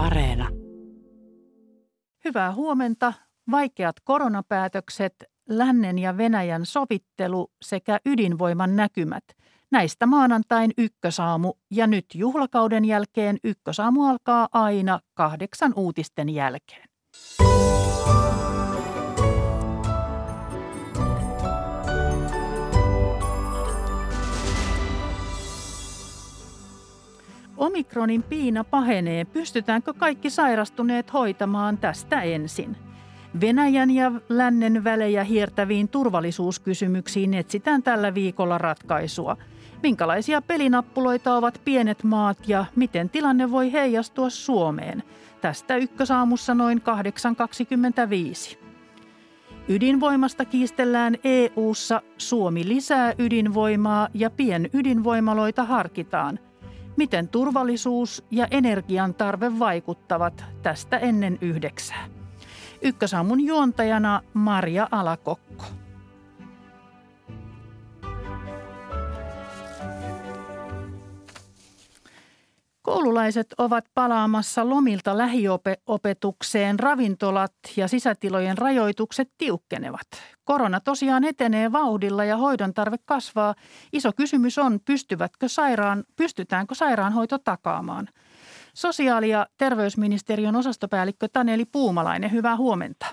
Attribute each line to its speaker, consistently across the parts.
Speaker 1: Areena.
Speaker 2: Hyvää huomenta. Vaikeat koronapäätökset, lännen ja Venäjän sovittelu sekä ydinvoiman näkymät. Näistä maanantain ykkösaamu ja nyt juhlakauden jälkeen ykkösaamu alkaa aina kahdeksan uutisten jälkeen. Omikronin piina pahenee. Pystytäänkö kaikki sairastuneet hoitamaan tästä ensin? Venäjän ja lännen välejä hiertäviin turvallisuuskysymyksiin etsitään tällä viikolla ratkaisua. Minkälaisia pelinappuloita ovat pienet maat ja miten tilanne voi heijastua Suomeen? Tästä ykkösaamussa noin 8.25. Ydinvoimasta kiistellään EU:ssa. Suomi lisää ydinvoimaa ja pienydinvoimaloita harkitaan – Miten turvallisuus ja energian tarve vaikuttavat tästä ennen yhdeksää? Ykkösaamun juontajana Maria Alakokko. Koululaiset ovat palaamassa lomilta lähiopetukseen, ravintolat ja sisätilojen rajoitukset tiukkenevat. Korona tosiaan etenee vauhdilla ja hoidon tarve kasvaa. Iso kysymys on, pystyvätkö sairaan, pystytäänkö sairaanhoito takaamaan. Sosiaali- ja terveysministeriön osastopäällikkö Taneli Puumalainen, hyvää huomenta.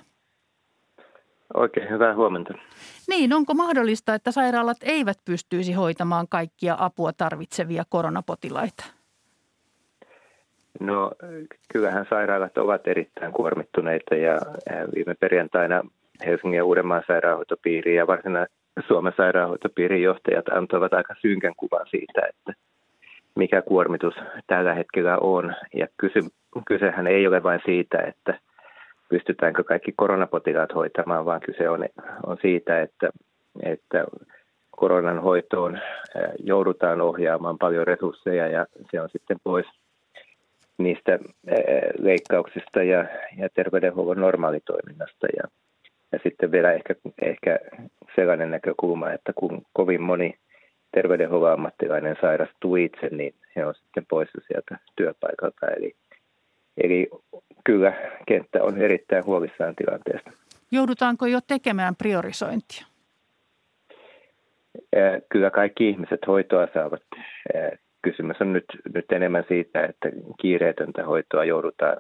Speaker 3: Oikein hyvää huomenta.
Speaker 2: Niin, onko mahdollista, että sairaalat eivät pystyisi hoitamaan kaikkia apua tarvitsevia koronapotilaita?
Speaker 3: No kyllähän sairaalat ovat erittäin kuormittuneita ja viime perjantaina Helsingin ja Uudenmaan sairaanhoitopiiri ja varsinainen Suomen sairaanhoitopiirin johtajat antoivat aika synkän kuvan siitä, että mikä kuormitus tällä hetkellä on. Ja kyse, kysehän ei ole vain siitä, että pystytäänkö kaikki koronapotilaat hoitamaan, vaan kyse on, on siitä, että, että koronan hoitoon joudutaan ohjaamaan paljon resursseja ja se on sitten pois niistä leikkauksista ja, ja terveydenhuollon normaalitoiminnasta. Ja, ja sitten vielä ehkä, ehkä sellainen näkökulma, että kun kovin moni terveydenhuollon ammattilainen sairastuu itse, niin he on sitten poissa sieltä työpaikalta. Eli, eli kyllä kenttä on erittäin huolissaan tilanteesta.
Speaker 2: Joudutaanko jo tekemään priorisointia?
Speaker 3: Kyllä kaikki ihmiset hoitoa saavat kysymys on nyt, nyt enemmän siitä, että kiireetöntä hoitoa joudutaan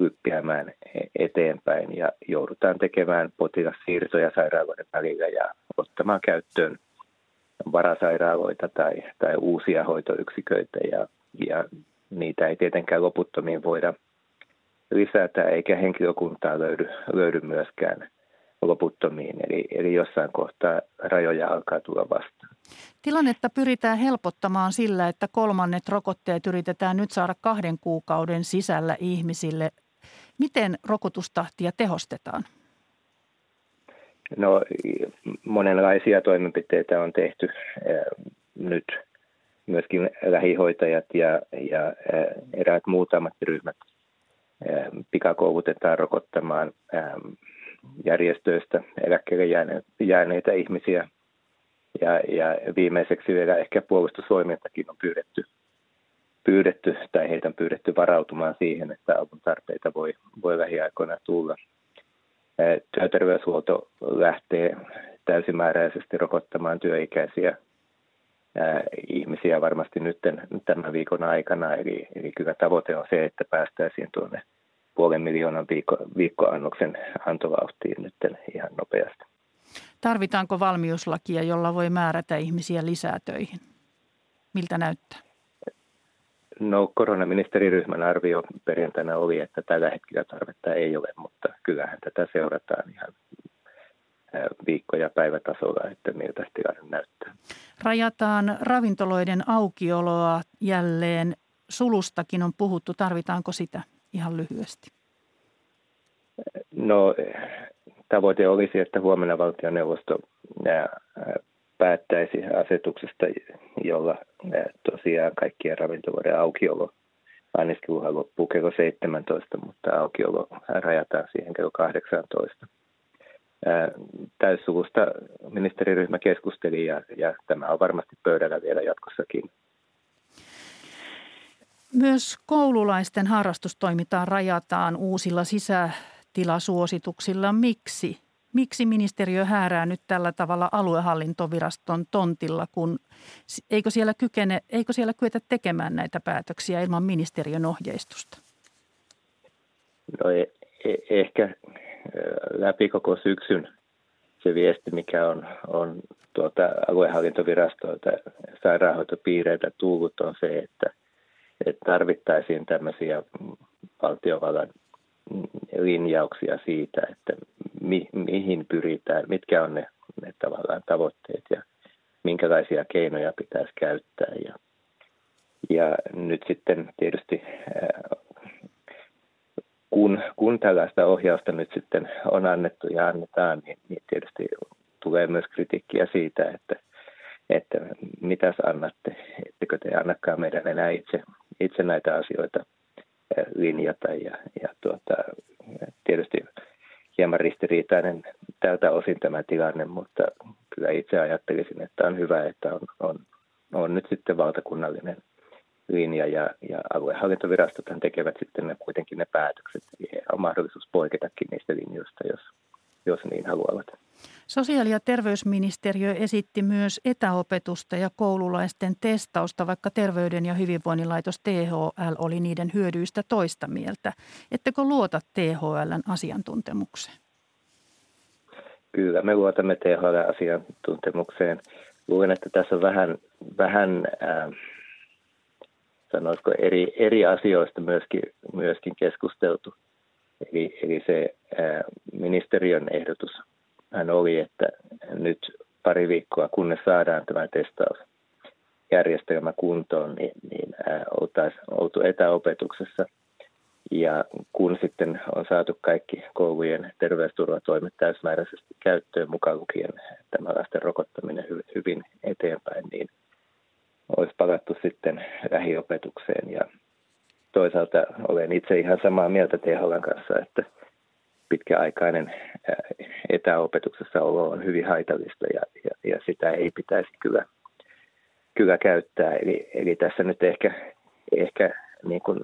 Speaker 3: yppiämään eteenpäin ja joudutaan tekemään potilassiirtoja sairaaloiden välillä ja ottamaan käyttöön varasairaaloita tai, tai uusia hoitoyksiköitä ja, ja niitä ei tietenkään loputtomiin voida lisätä eikä henkilökuntaa löydy, löydy myöskään loputtomiin. Eli, eli jossain kohtaa rajoja alkaa tulla vastaan.
Speaker 2: Tilannetta pyritään helpottamaan sillä, että kolmannet rokotteet yritetään nyt saada kahden kuukauden sisällä ihmisille. Miten rokotustahtia tehostetaan?
Speaker 3: No monenlaisia toimenpiteitä on tehty nyt. Myöskin lähihoitajat ja, ja eräät muut ammattiryhmät pikakoulutetaan rokottamaan järjestöistä eläkkeelle jääneitä ihmisiä. Ja, ja viimeiseksi vielä ehkä puolustusvoimiltakin on pyydetty, pyydetty tai heitä on pyydetty varautumaan siihen, että avun tarpeita voi, voi lähiaikoina tulla. Työterveyshuolto lähtee täysimääräisesti rokottamaan työikäisiä ihmisiä varmasti nyt tämän viikon aikana. Eli, eli kyllä tavoite on se, että päästäisiin tuonne – puolen miljoonan viikko, viikkoannoksen antovauhtiin nyt ihan nopeasti.
Speaker 2: Tarvitaanko valmiuslakia, jolla voi määrätä ihmisiä lisää töihin? Miltä näyttää?
Speaker 3: No koronaministeriryhmän arvio perjantaina oli, että tällä hetkellä tarvetta ei ole, mutta kyllähän tätä seurataan ihan viikko- ja päivätasolla, että miltä tilanne näyttää.
Speaker 2: Rajataan ravintoloiden aukioloa jälleen. Sulustakin on puhuttu. Tarvitaanko sitä? ihan lyhyesti?
Speaker 3: No tavoite olisi, että huomenna valtioneuvosto päättäisi asetuksesta, jolla tosiaan kaikkien ravintoloiden aukiolo anniskeluhan loppuu kello 17, mutta aukiolo rajataan siihen kello 18. Täyssulusta ministeriryhmä keskusteli ja, ja tämä on varmasti pöydällä vielä jatkossakin
Speaker 2: Myös koululaisten harrastustoimintaa rajataan uusilla sisätilasuosituksilla. Miksi? Miksi ministeriö häärää nyt tällä tavalla aluehallintoviraston tontilla, kun eikö siellä, kykene, eikö siellä kyetä tekemään näitä päätöksiä ilman ministeriön ohjeistusta?
Speaker 3: No e- e- ehkä läpi koko syksyn se viesti, mikä on, on tuota aluehallintovirastoilta sairaanhoitopiireiltä tullut, on se, että, että tarvittaisiin tämmöisiä valtiovallan linjauksia siitä, että mi, mihin pyritään, mitkä on ne, ne tavallaan tavoitteet ja minkälaisia keinoja pitäisi käyttää. Ja, ja nyt sitten tietysti kun, kun tällaista ohjausta nyt sitten on annettu ja annetaan, niin, niin tietysti tulee myös kritiikkiä siitä, että, että mitä annatte, ettekö te annakaan meidän enää itse, itse näitä asioita linjata. Ja, ja tuota, tietysti hieman ristiriitainen tältä osin tämä tilanne, mutta kyllä itse ajattelisin, että on hyvä, että on, on, on nyt sitten valtakunnallinen linja ja, ja aluehallintovirastothan tekevät sitten ne, kuitenkin ne päätökset. Eli on mahdollisuus poiketakin niistä linjoista, jos, jos niin haluavat.
Speaker 2: Sosiaali- ja terveysministeriö esitti myös etäopetusta ja koululaisten testausta, vaikka Terveyden ja hyvinvoinnin laitos THL oli niiden hyödyistä toista mieltä. Ettekö luota THLn asiantuntemukseen?
Speaker 3: Kyllä, me luotamme THL-asiantuntemukseen. Luulen, että tässä on vähän, vähän äh, sanoisiko eri, eri asioista myöskin, myöskin keskusteltu. Eli, eli se ää, ministeriön ehdotus hän oli, että nyt pari viikkoa, kunnes saadaan tämä testausjärjestelmä kuntoon, niin, niin oltaisiin oltu etäopetuksessa. Ja kun sitten on saatu kaikki koulujen terveysturvatoimet täysmääräisesti käyttöön, mukaan lukien tämä lasten rokottaminen hyvin eteenpäin, niin olisi palattu sitten lähiopetukseen. Ja toisaalta olen itse ihan samaa mieltä THLn kanssa, että pitkäaikainen etäopetuksessa olo on hyvin haitallista ja, ja, ja sitä ei pitäisi kyllä, kyllä käyttää. Eli, eli tässä nyt ehkä, ehkä niin kuin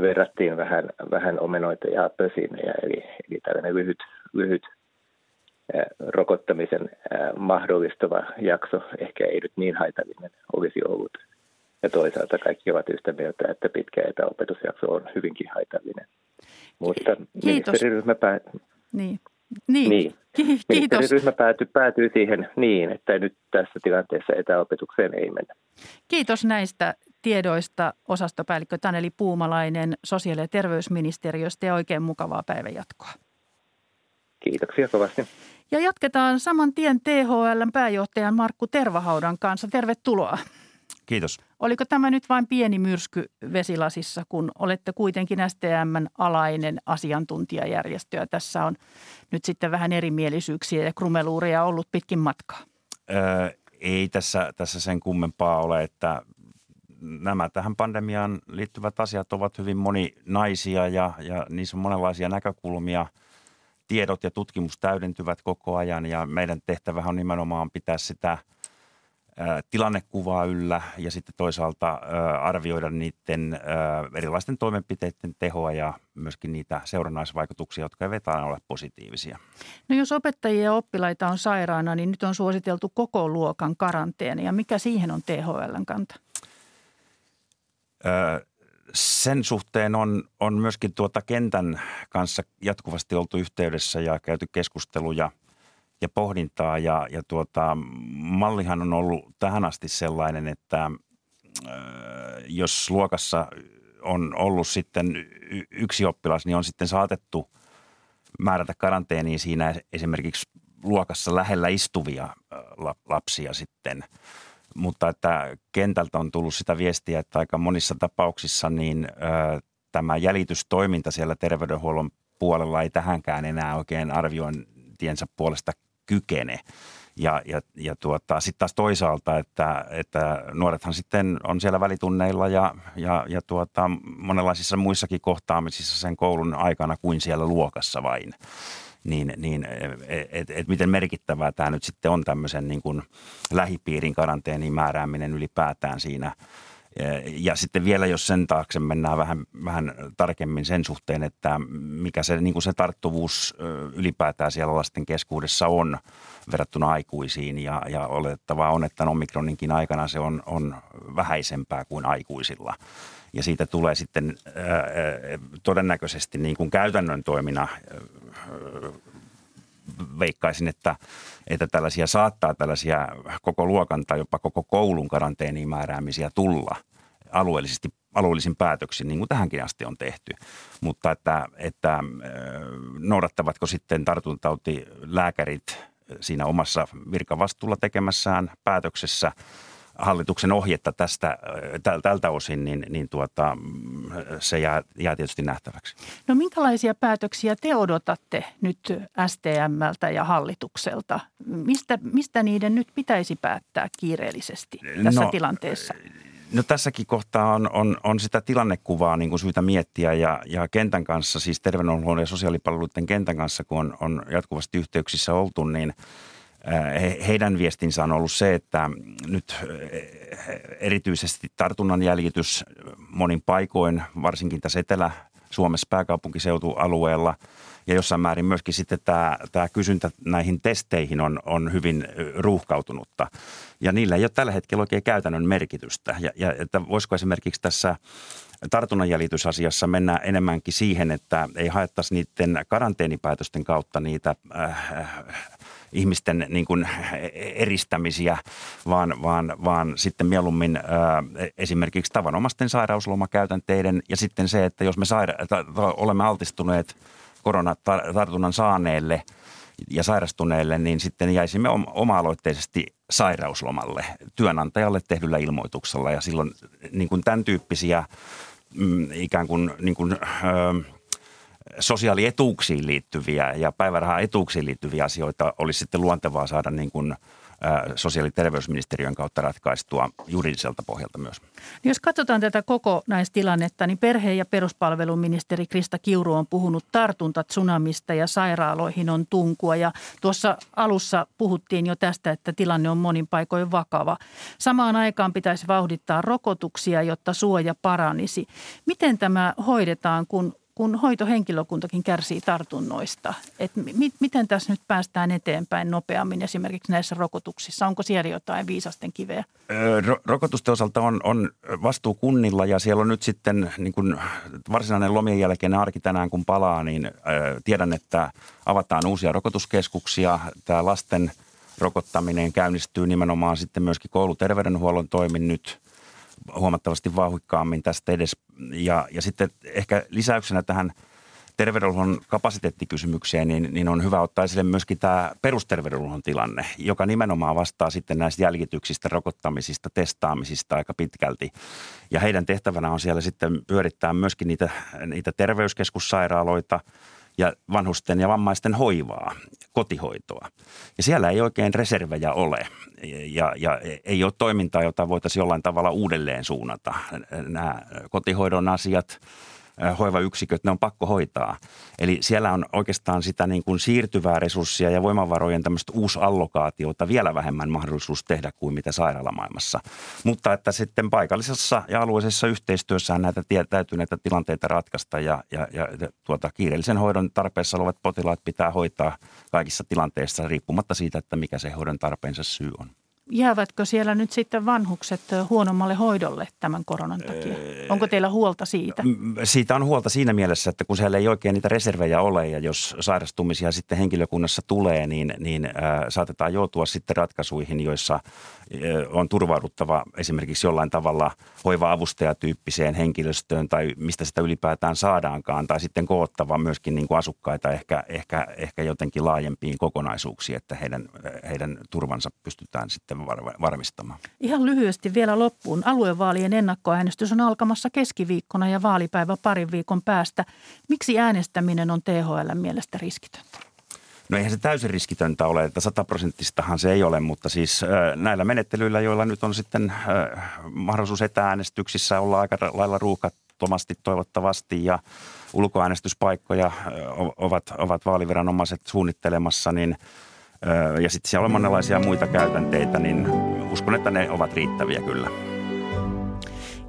Speaker 3: verrattiin vähän, vähän omenoita ja appelsiineja, eli, eli tällainen lyhyt, lyhyt rokottamisen mahdollistava jakso ehkä ei nyt niin haitallinen olisi ollut. Ja toisaalta kaikki ovat yhtä mieltä, että pitkä etäopetusjakso on hyvinkin haitallinen. Mutta ministeriryhmä, pää...
Speaker 2: niin. Niin.
Speaker 3: Niin. Ministeriryhmä päätyi, päätyi siihen niin, että nyt tässä tilanteessa etäopetukseen ei mennä.
Speaker 2: Kiitos näistä tiedoista osastopäällikkö Taneli Puumalainen sosiaali- ja terveysministeriöstä ja oikein mukavaa päivänjatkoa.
Speaker 3: Kiitoksia kovasti.
Speaker 2: Ja jatketaan saman tien THLn pääjohtajan Markku Tervahaudan kanssa. Tervetuloa.
Speaker 1: Kiitos.
Speaker 2: Oliko tämä nyt vain pieni myrsky vesilasissa, kun olette kuitenkin STMn alainen asiantuntijajärjestö ja tässä on nyt sitten vähän erimielisyyksiä ja krumeluuria ollut pitkin matkaa?
Speaker 1: Öö, ei tässä, tässä sen kummempaa ole, että nämä tähän pandemiaan liittyvät asiat ovat hyvin moninaisia ja, ja niissä on monenlaisia näkökulmia – tiedot ja tutkimus täydentyvät koko ajan ja meidän tehtävähän on nimenomaan pitää sitä tilannekuvaa yllä ja sitten toisaalta arvioida niiden erilaisten toimenpiteiden tehoa ja myöskin niitä seurannaisvaikutuksia, jotka eivät aina ole positiivisia.
Speaker 2: No jos opettajia ja oppilaita on sairaana, niin nyt on suositeltu koko luokan karanteeni ja mikä siihen on THLn kanta?
Speaker 1: sen suhteen on, on myöskin tuota kentän kanssa jatkuvasti oltu yhteydessä ja käyty keskusteluja ja pohdintaa. Ja, ja tuota, mallihan on ollut tähän asti sellainen, että äh, jos luokassa on ollut sitten yksi oppilas, niin on sitten saatettu määrätä karanteeniin siinä esimerkiksi luokassa lähellä istuvia äh, lapsia sitten – mutta että kentältä on tullut sitä viestiä, että aika monissa tapauksissa niin ö, tämä jäljitystoiminta siellä terveydenhuollon puolella ei tähänkään enää oikein arviointiensa puolesta kykene. Ja, ja, ja tuota, sitten taas toisaalta, että, että nuorethan sitten on siellä välitunneilla ja, ja, ja tuota, monenlaisissa muissakin kohtaamisissa sen koulun aikana kuin siellä luokassa vain niin, niin että et miten merkittävää tämä nyt sitten on tämmöisen niin kuin lähipiirin karanteenin määrääminen ylipäätään siinä, Ja sitten vielä, jos sen taakse mennään vähän, vähän tarkemmin sen suhteen, että mikä se, niin kuin se tarttuvuus ylipäätään siellä lasten keskuudessa on verrattuna aikuisiin. Ja, ja olettavaa on, että omikroninkin aikana se on, on vähäisempää kuin aikuisilla. Ja siitä tulee sitten ää, todennäköisesti niin kuin käytännön toimina veikkaisin, että, että tällaisia saattaa tällaisia koko luokan tai jopa koko koulun karanteeniin määräämisiä tulla alueellisesti, alueellisin päätöksin, niin kuin tähänkin asti on tehty. Mutta että, että noudattavatko sitten tartuntatautilääkärit siinä omassa virkavastuulla tekemässään päätöksessä – hallituksen ohjetta tästä, tältä osin, niin, niin tuota, se jää, jää tietysti nähtäväksi.
Speaker 2: No minkälaisia päätöksiä te odotatte nyt STMltä ja hallitukselta? Mistä, mistä niiden nyt pitäisi päättää kiireellisesti tässä no, tilanteessa?
Speaker 1: No tässäkin kohtaa on, on, on sitä tilannekuvaa niin kuin syytä miettiä ja, ja kentän kanssa, siis terveydenhuollon ja sosiaalipalveluiden kentän kanssa, kun on, on jatkuvasti yhteyksissä oltu, niin – heidän viestinsä on ollut se, että nyt erityisesti tartunnan jäljitys monin paikoin, varsinkin tässä Etelä-Suomessa pääkaupunkiseutualueella ja jossain määrin myöskin sitten tämä, tämä kysyntä näihin testeihin on, on hyvin ruuhkautunutta. Ja niillä ei ole tällä hetkellä oikein käytännön merkitystä. Ja, ja että voisiko esimerkiksi tässä tartunnanjäljitysasiassa mennä enemmänkin siihen, että ei haettaisi niiden karanteenipäätösten kautta niitä äh, ihmisten niin kuin eristämisiä, vaan, vaan, vaan sitten mieluummin ää, esimerkiksi tavanomaisten sairauslomakäytänteiden ja sitten se, että jos me saira- ta- olemme altistuneet koronatartunnan saaneelle ja sairastuneelle, niin sitten jäisimme oma-aloitteisesti sairauslomalle työnantajalle tehdyllä ilmoituksella. Ja silloin niin kuin tämän tyyppisiä mm, ikään kuin, niin kuin äh, sosiaalietuuksiin liittyviä ja päivärahaetuuksiin liittyviä asioita olisi sitten luontevaa saada niin kuin sosiaali- ja terveysministeriön kautta ratkaistua juridiselta pohjalta myös.
Speaker 2: Jos katsotaan tätä koko näistä tilannetta, niin perhe- ja peruspalveluministeri Krista Kiuru on puhunut tartuntatsunamista ja sairaaloihin on tunkua. Ja tuossa alussa puhuttiin jo tästä, että tilanne on monin paikoin vakava. Samaan aikaan pitäisi vauhdittaa rokotuksia, jotta suoja paranisi. Miten tämä hoidetaan, kun kun hoitohenkilökuntakin kärsii tartunnoista. Et mi- miten tässä nyt päästään eteenpäin nopeammin esimerkiksi näissä rokotuksissa? Onko siellä jotain viisasten kiveä?
Speaker 1: Ro- rokotusten osalta on, on vastuu kunnilla ja siellä on nyt sitten niin kun varsinainen lomien jälkeinen arki tänään kun palaa, niin tiedän, että avataan uusia rokotuskeskuksia. Tämä lasten rokottaminen käynnistyy nimenomaan sitten myöskin kouluterveydenhuollon toimin nyt – huomattavasti vauhikkaammin tästä edes. Ja, ja sitten ehkä lisäyksenä tähän terveydenhuollon kapasiteettikysymykseen, niin, niin on hyvä ottaa esille myöskin tämä perusterveydenhuollon tilanne, joka nimenomaan vastaa sitten näistä jäljityksistä, rokottamisista, testaamisista aika pitkälti. Ja heidän tehtävänä on siellä sitten pyörittää myöskin niitä, niitä terveyskeskussairaaloita – ja vanhusten ja vammaisten hoivaa, kotihoitoa. Ja siellä ei oikein reservejä ole ja, ja ei ole toimintaa, jota voitaisiin jollain tavalla uudelleen suunnata. Nämä kotihoidon asiat – hoivayksiköt, ne on pakko hoitaa. Eli siellä on oikeastaan sitä niin kuin siirtyvää resurssia ja voimavarojen tämmöistä uusallokaatiota vielä vähemmän mahdollisuus tehdä kuin mitä sairaalamaailmassa. Mutta että sitten paikallisessa ja alueellisessa yhteistyössä näitä täytyy näitä tilanteita ratkaista ja, ja, ja tuota, kiireellisen hoidon tarpeessa olevat potilaat pitää hoitaa kaikissa tilanteissa riippumatta siitä, että mikä se hoidon tarpeensa syy on.
Speaker 2: Jäävätkö siellä nyt sitten vanhukset huonommalle hoidolle tämän koronan takia? Onko teillä huolta siitä?
Speaker 1: Siitä on huolta siinä mielessä, että kun siellä ei oikein niitä reservejä ole ja jos sairastumisia sitten henkilökunnassa tulee, niin, niin äh, saatetaan joutua sitten ratkaisuihin, joissa on turvauduttava esimerkiksi jollain tavalla hoiva-avustajatyyppiseen henkilöstöön tai mistä sitä ylipäätään saadaankaan tai sitten koottava myöskin niin kuin asukkaita ehkä, ehkä, ehkä jotenkin laajempiin kokonaisuuksiin, että heidän, heidän turvansa pystytään sitten varmistamaan.
Speaker 2: Ihan lyhyesti vielä loppuun. Aluevaalien ennakkoäänestys on alkamassa keskiviikkona ja vaalipäivä parin viikon päästä. Miksi äänestäminen on THL mielestä riskitöntä?
Speaker 1: No eihän se täysin riskitöntä ole, että sataprosenttistahan se ei ole, mutta siis näillä menettelyillä, joilla nyt on sitten mahdollisuus etääänestyksissä olla aika lailla ruuhkattomasti toivottavasti ja ulkoäänestyspaikkoja ovat, ovat vaaliviranomaiset suunnittelemassa, niin ja sitten siellä on monenlaisia muita käytänteitä, niin uskon, että ne ovat riittäviä kyllä.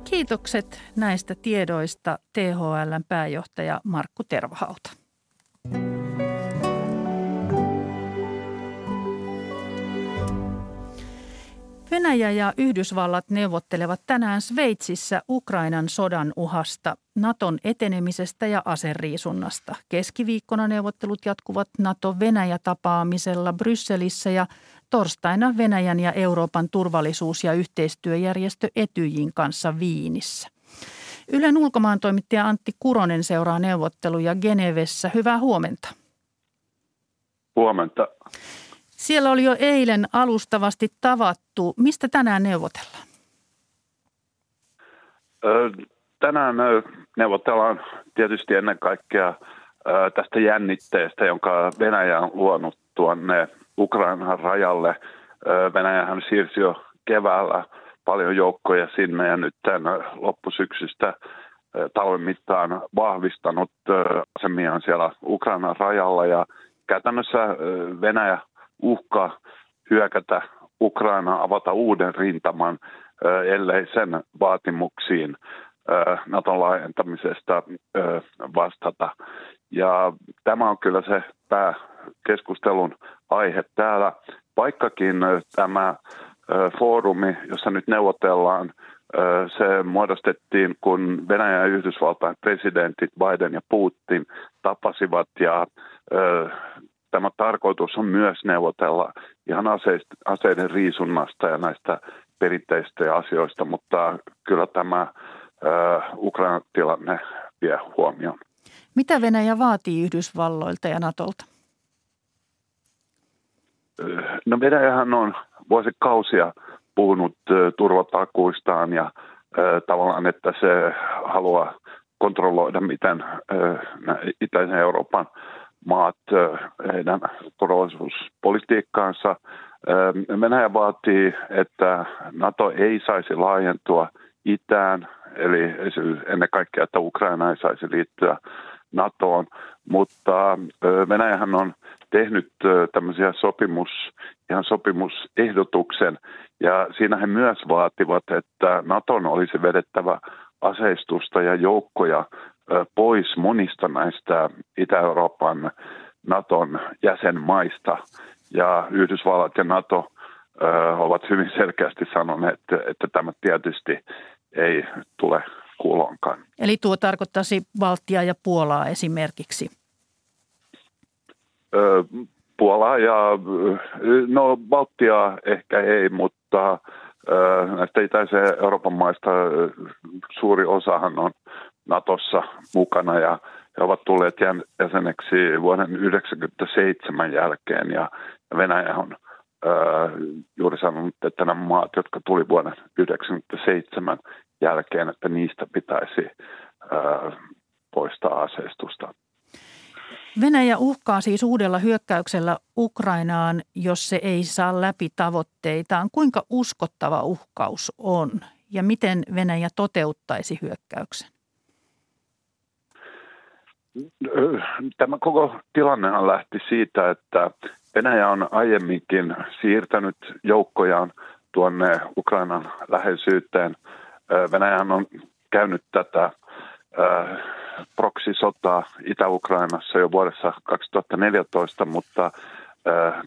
Speaker 2: Kiitokset näistä tiedoista THLn pääjohtaja Markku Tervahauta. Venäjä ja Yhdysvallat neuvottelevat tänään Sveitsissä Ukrainan sodan uhasta, Naton etenemisestä ja aseriisunnasta. Keskiviikkona neuvottelut jatkuvat NATO-Venäjä-tapaamisella Brysselissä ja torstaina Venäjän ja Euroopan turvallisuus- ja yhteistyöjärjestö Etyjin kanssa Viinissä. Ylen ulkomaantoimittaja Antti Kuronen seuraa neuvotteluja Genevessä. Hyvää huomenta.
Speaker 4: Huomenta.
Speaker 2: Siellä oli jo eilen alustavasti tavattu. Mistä tänään neuvotellaan?
Speaker 4: Tänään neuvotellaan tietysti ennen kaikkea tästä jännitteestä, jonka Venäjä on luonut tuonne Ukrainan rajalle. Venäjähän siirsi jo keväällä paljon joukkoja sinne ja nyt tämän loppusyksystä talven mittaan vahvistanut asemiaan siellä Ukrainan rajalla ja käytännössä Venäjä uhka hyökätä Ukraina avata uuden rintaman, ellei sen vaatimuksiin Naton laajentamisesta vastata. Ja tämä on kyllä se pääkeskustelun aihe täällä, vaikkakin tämä foorumi, jossa nyt neuvotellaan, se muodostettiin, kun Venäjä ja Yhdysvaltain presidentit Biden ja Putin tapasivat ja tämä tarkoitus on myös neuvotella ihan aseiden riisunnasta ja näistä perinteistä asioista, mutta kyllä tämä Ukrainan tilanne vie huomioon.
Speaker 2: Mitä Venäjä vaatii Yhdysvalloilta ja Natolta?
Speaker 4: No Venäjähän on vuosikausia puhunut turvatakuistaan ja tavallaan, että se haluaa kontrolloida, miten Itäisen Euroopan maat heidän turvallisuuspolitiikkaansa. Venäjä vaatii, että NATO ei saisi laajentua itään, eli ennen kaikkea, että Ukraina ei saisi liittyä NATOon, mutta Venäjähän on tehnyt tämmöisiä sopimus, ihan sopimusehdotuksen, ja siinä he myös vaativat, että Naton olisi vedettävä aseistusta ja joukkoja pois monista näistä Itä-Euroopan Naton jäsenmaista. Ja Yhdysvallat ja Nato ovat hyvin selkeästi sanoneet, että, että tämä tietysti ei tule kuulonkaan.
Speaker 2: Eli tuo tarkoittaisi Baltia ja Puolaa esimerkiksi?
Speaker 4: Puolaa ja, no Baltia ehkä ei, mutta näistä itäisen Euroopan maista suuri osahan on Natossa mukana ja he ovat tulleet jäseneksi vuoden 1997 jälkeen ja Venäjä on juuri sanonut, että nämä maat, jotka tuli vuonna 1997 jälkeen, että niistä pitäisi poistaa aseistusta.
Speaker 2: Venäjä uhkaa siis uudella hyökkäyksellä Ukrainaan, jos se ei saa läpi tavoitteitaan. Kuinka uskottava uhkaus on ja miten Venäjä toteuttaisi hyökkäyksen?
Speaker 4: Tämä koko tilannehan lähti siitä, että Venäjä on aiemminkin siirtänyt joukkojaan tuonne Ukrainan läheisyyteen. Venäjä on käynyt tätä proksisotaa Itä-Ukrainassa jo vuodessa 2014, mutta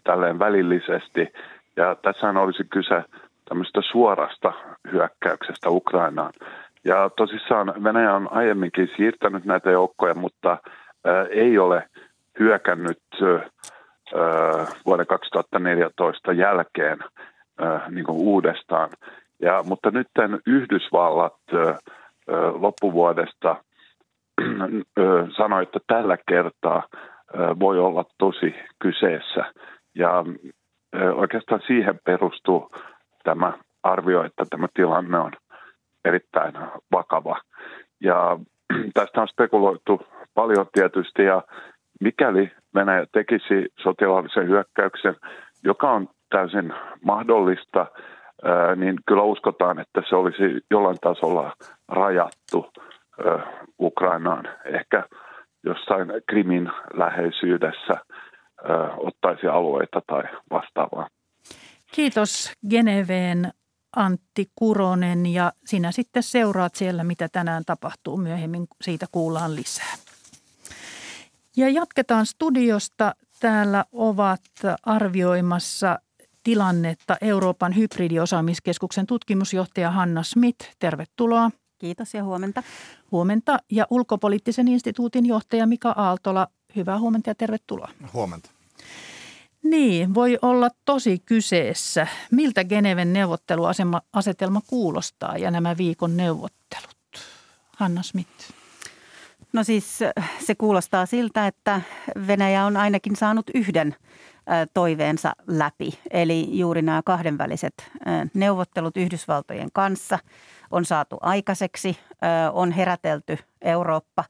Speaker 4: tälleen välillisesti. Ja tässä olisi kyse tämmöistä suorasta hyökkäyksestä Ukrainaan. Ja tosissaan Venäjä on aiemminkin siirtänyt näitä joukkoja, mutta ei ole hyökännyt vuoden 2014 jälkeen niin kuin uudestaan. Ja, mutta nyt Yhdysvallat loppuvuodesta sanoi, että tällä kertaa voi olla tosi kyseessä. Ja oikeastaan siihen perustuu tämä arvio, että tämä tilanne on erittäin vakava. Ja tästä on spekuloitu paljon tietysti ja mikäli Venäjä tekisi sotilaallisen hyökkäyksen, joka on täysin mahdollista, niin kyllä uskotaan, että se olisi jollain tasolla rajattu Ukrainaan. Ehkä jossain Krimin läheisyydessä ottaisi alueita tai vastaavaa.
Speaker 2: Kiitos Geneveen Antti Kuronen ja sinä sitten seuraat siellä, mitä tänään tapahtuu. Myöhemmin siitä kuullaan lisää. Ja jatketaan studiosta. Täällä ovat arvioimassa tilannetta Euroopan hybridiosaamiskeskuksen tutkimusjohtaja Hanna Smith. Tervetuloa.
Speaker 5: Kiitos ja huomenta.
Speaker 2: Huomenta. Ja ulkopoliittisen instituutin johtaja Mika Aaltola. Hyvää huomenta ja tervetuloa.
Speaker 6: Huomenta.
Speaker 2: Niin, voi olla tosi kyseessä. Miltä Geneven neuvotteluasetelma kuulostaa ja nämä viikon neuvottelut? Hanna Smith.
Speaker 5: No siis se kuulostaa siltä, että Venäjä on ainakin saanut yhden toiveensa läpi. Eli juuri nämä kahdenväliset neuvottelut Yhdysvaltojen kanssa on saatu aikaiseksi, on herätelty Eurooppa,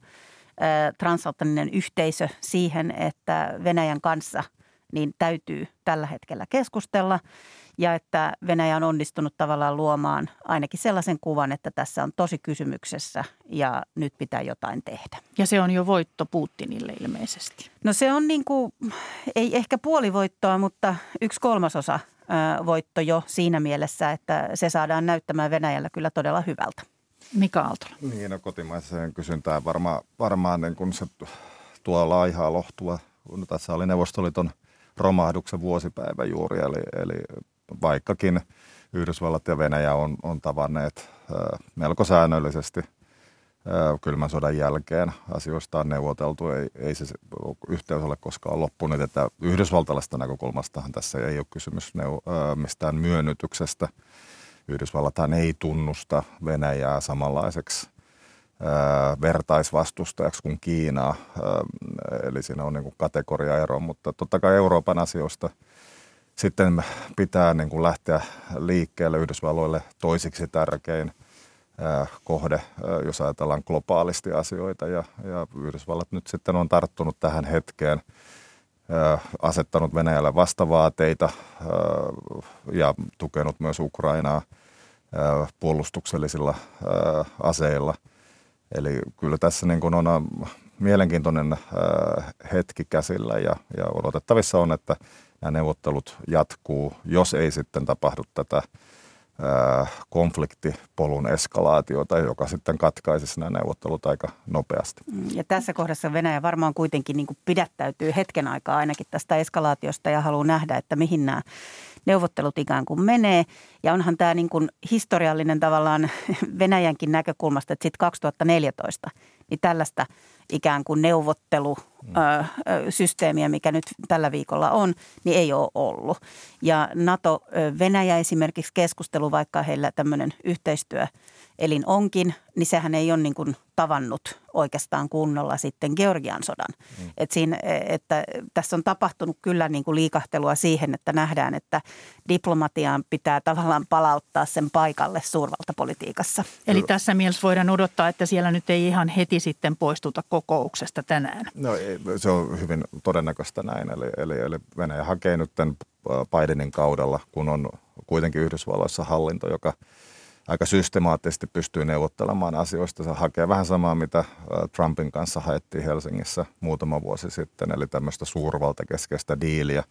Speaker 5: transatlanttinen yhteisö siihen, että Venäjän kanssa – niin täytyy tällä hetkellä keskustella ja että Venäjä on onnistunut tavallaan luomaan ainakin sellaisen kuvan, että tässä on tosi kysymyksessä ja nyt pitää jotain tehdä.
Speaker 2: Ja se on jo voitto Putinille ilmeisesti.
Speaker 5: No se on niin kuin, ei ehkä puoli voittoa, mutta yksi kolmasosa voitto jo siinä mielessä, että se saadaan näyttämään Venäjällä kyllä todella hyvältä.
Speaker 2: Mika Aaltola.
Speaker 6: Niin, no kotimaiseen kysyntään varmaan, varmaan niin kun se tuo laihaa lohtua. No, tässä oli Neuvostoliiton – romahduksen vuosipäivä juuri, eli, eli vaikkakin Yhdysvallat ja Venäjä on, on tavanneet melko säännöllisesti kylmän sodan jälkeen. Asioista on neuvoteltu, ei, ei se yhteys ole koskaan loppunut. Että yhdysvaltalaisesta näkökulmastahan tässä ei ole kysymys neu- mistään myönnytyksestä. Yhdysvallathan ei tunnusta Venäjää samanlaiseksi vertaisvastustajaksi kuin Kiinaa. Eli siinä on niin kategoriaero, mutta totta kai Euroopan asioista sitten pitää niin kuin lähteä liikkeelle Yhdysvalloille toisiksi tärkein kohde, jos ajatellaan globaalisti asioita. Ja, ja Yhdysvallat nyt sitten on tarttunut tähän hetkeen, asettanut Venäjälle vastavaateita ja tukenut myös Ukrainaa puolustuksellisilla aseilla – Eli kyllä tässä niin kuin on äh, mielenkiintoinen äh, hetki käsillä ja, ja odotettavissa on, että nämä neuvottelut jatkuu, jos ei sitten tapahdu tätä äh, konfliktipolun eskalaatiota, joka sitten katkaisisi nämä neuvottelut aika nopeasti.
Speaker 5: Mm, ja tässä kohdassa Venäjä varmaan kuitenkin niin kuin pidättäytyy hetken aikaa ainakin tästä eskalaatiosta ja haluaa nähdä, että mihin nämä neuvottelut ikään kuin menee. Ja onhan tämä niin kuin historiallinen tavallaan Venäjänkin näkökulmasta, että sitten 2014 niin tällaista ikään kuin neuvottelusysteemiä, mikä nyt tällä viikolla on, niin ei ole ollut. Ja NATO-Venäjä esimerkiksi keskustelu, vaikka heillä tämmöinen yhteistyö – elin onkin, niin sehän ei ole niin kuin tavannut oikeastaan kunnolla sitten Georgian sodan. Mm. Et siinä, että tässä on tapahtunut kyllä niin kuin liikahtelua siihen, että nähdään, että diplomatiaan pitää tavallaan palauttaa sen paikalle suurvaltapolitiikassa.
Speaker 2: Eli tässä mielessä voidaan odottaa, että siellä nyt ei ihan heti sitten poistuta kokouksesta tänään.
Speaker 6: No se on hyvin todennäköistä näin. Eli, eli, eli Venäjä hakee nyt tämän Bidenin kaudella, kun on kuitenkin Yhdysvalloissa hallinto, joka – aika systemaattisesti pystyy neuvottelemaan asioista. Se hakee vähän samaa, mitä Trumpin kanssa haettiin Helsingissä muutama vuosi sitten, eli tämmöistä suurvaltakeskeistä diiliä,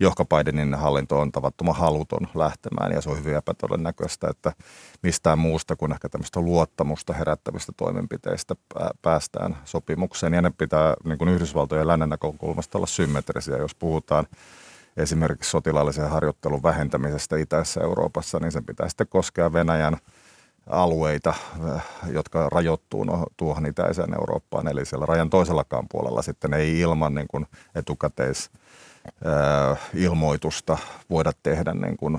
Speaker 6: johka Bidenin hallinto on tavattoman haluton lähtemään, ja se on hyvin epätodennäköistä, että mistään muusta kuin ehkä tämmöistä luottamusta herättävistä toimenpiteistä päästään sopimukseen, ja ne pitää niin kuin Yhdysvaltojen lännen näkökulmasta olla symmetrisiä, jos puhutaan esimerkiksi sotilaallisen harjoittelun vähentämisestä itäisessä Euroopassa, niin sen pitää sitten koskea Venäjän alueita, eh, jotka rajoittuu no, tuohon itäiseen Eurooppaan. Eli siellä rajan toisellakaan puolella sitten ei ilman niin kuin etukäteis eh, ilmoitusta voida tehdä niin kuin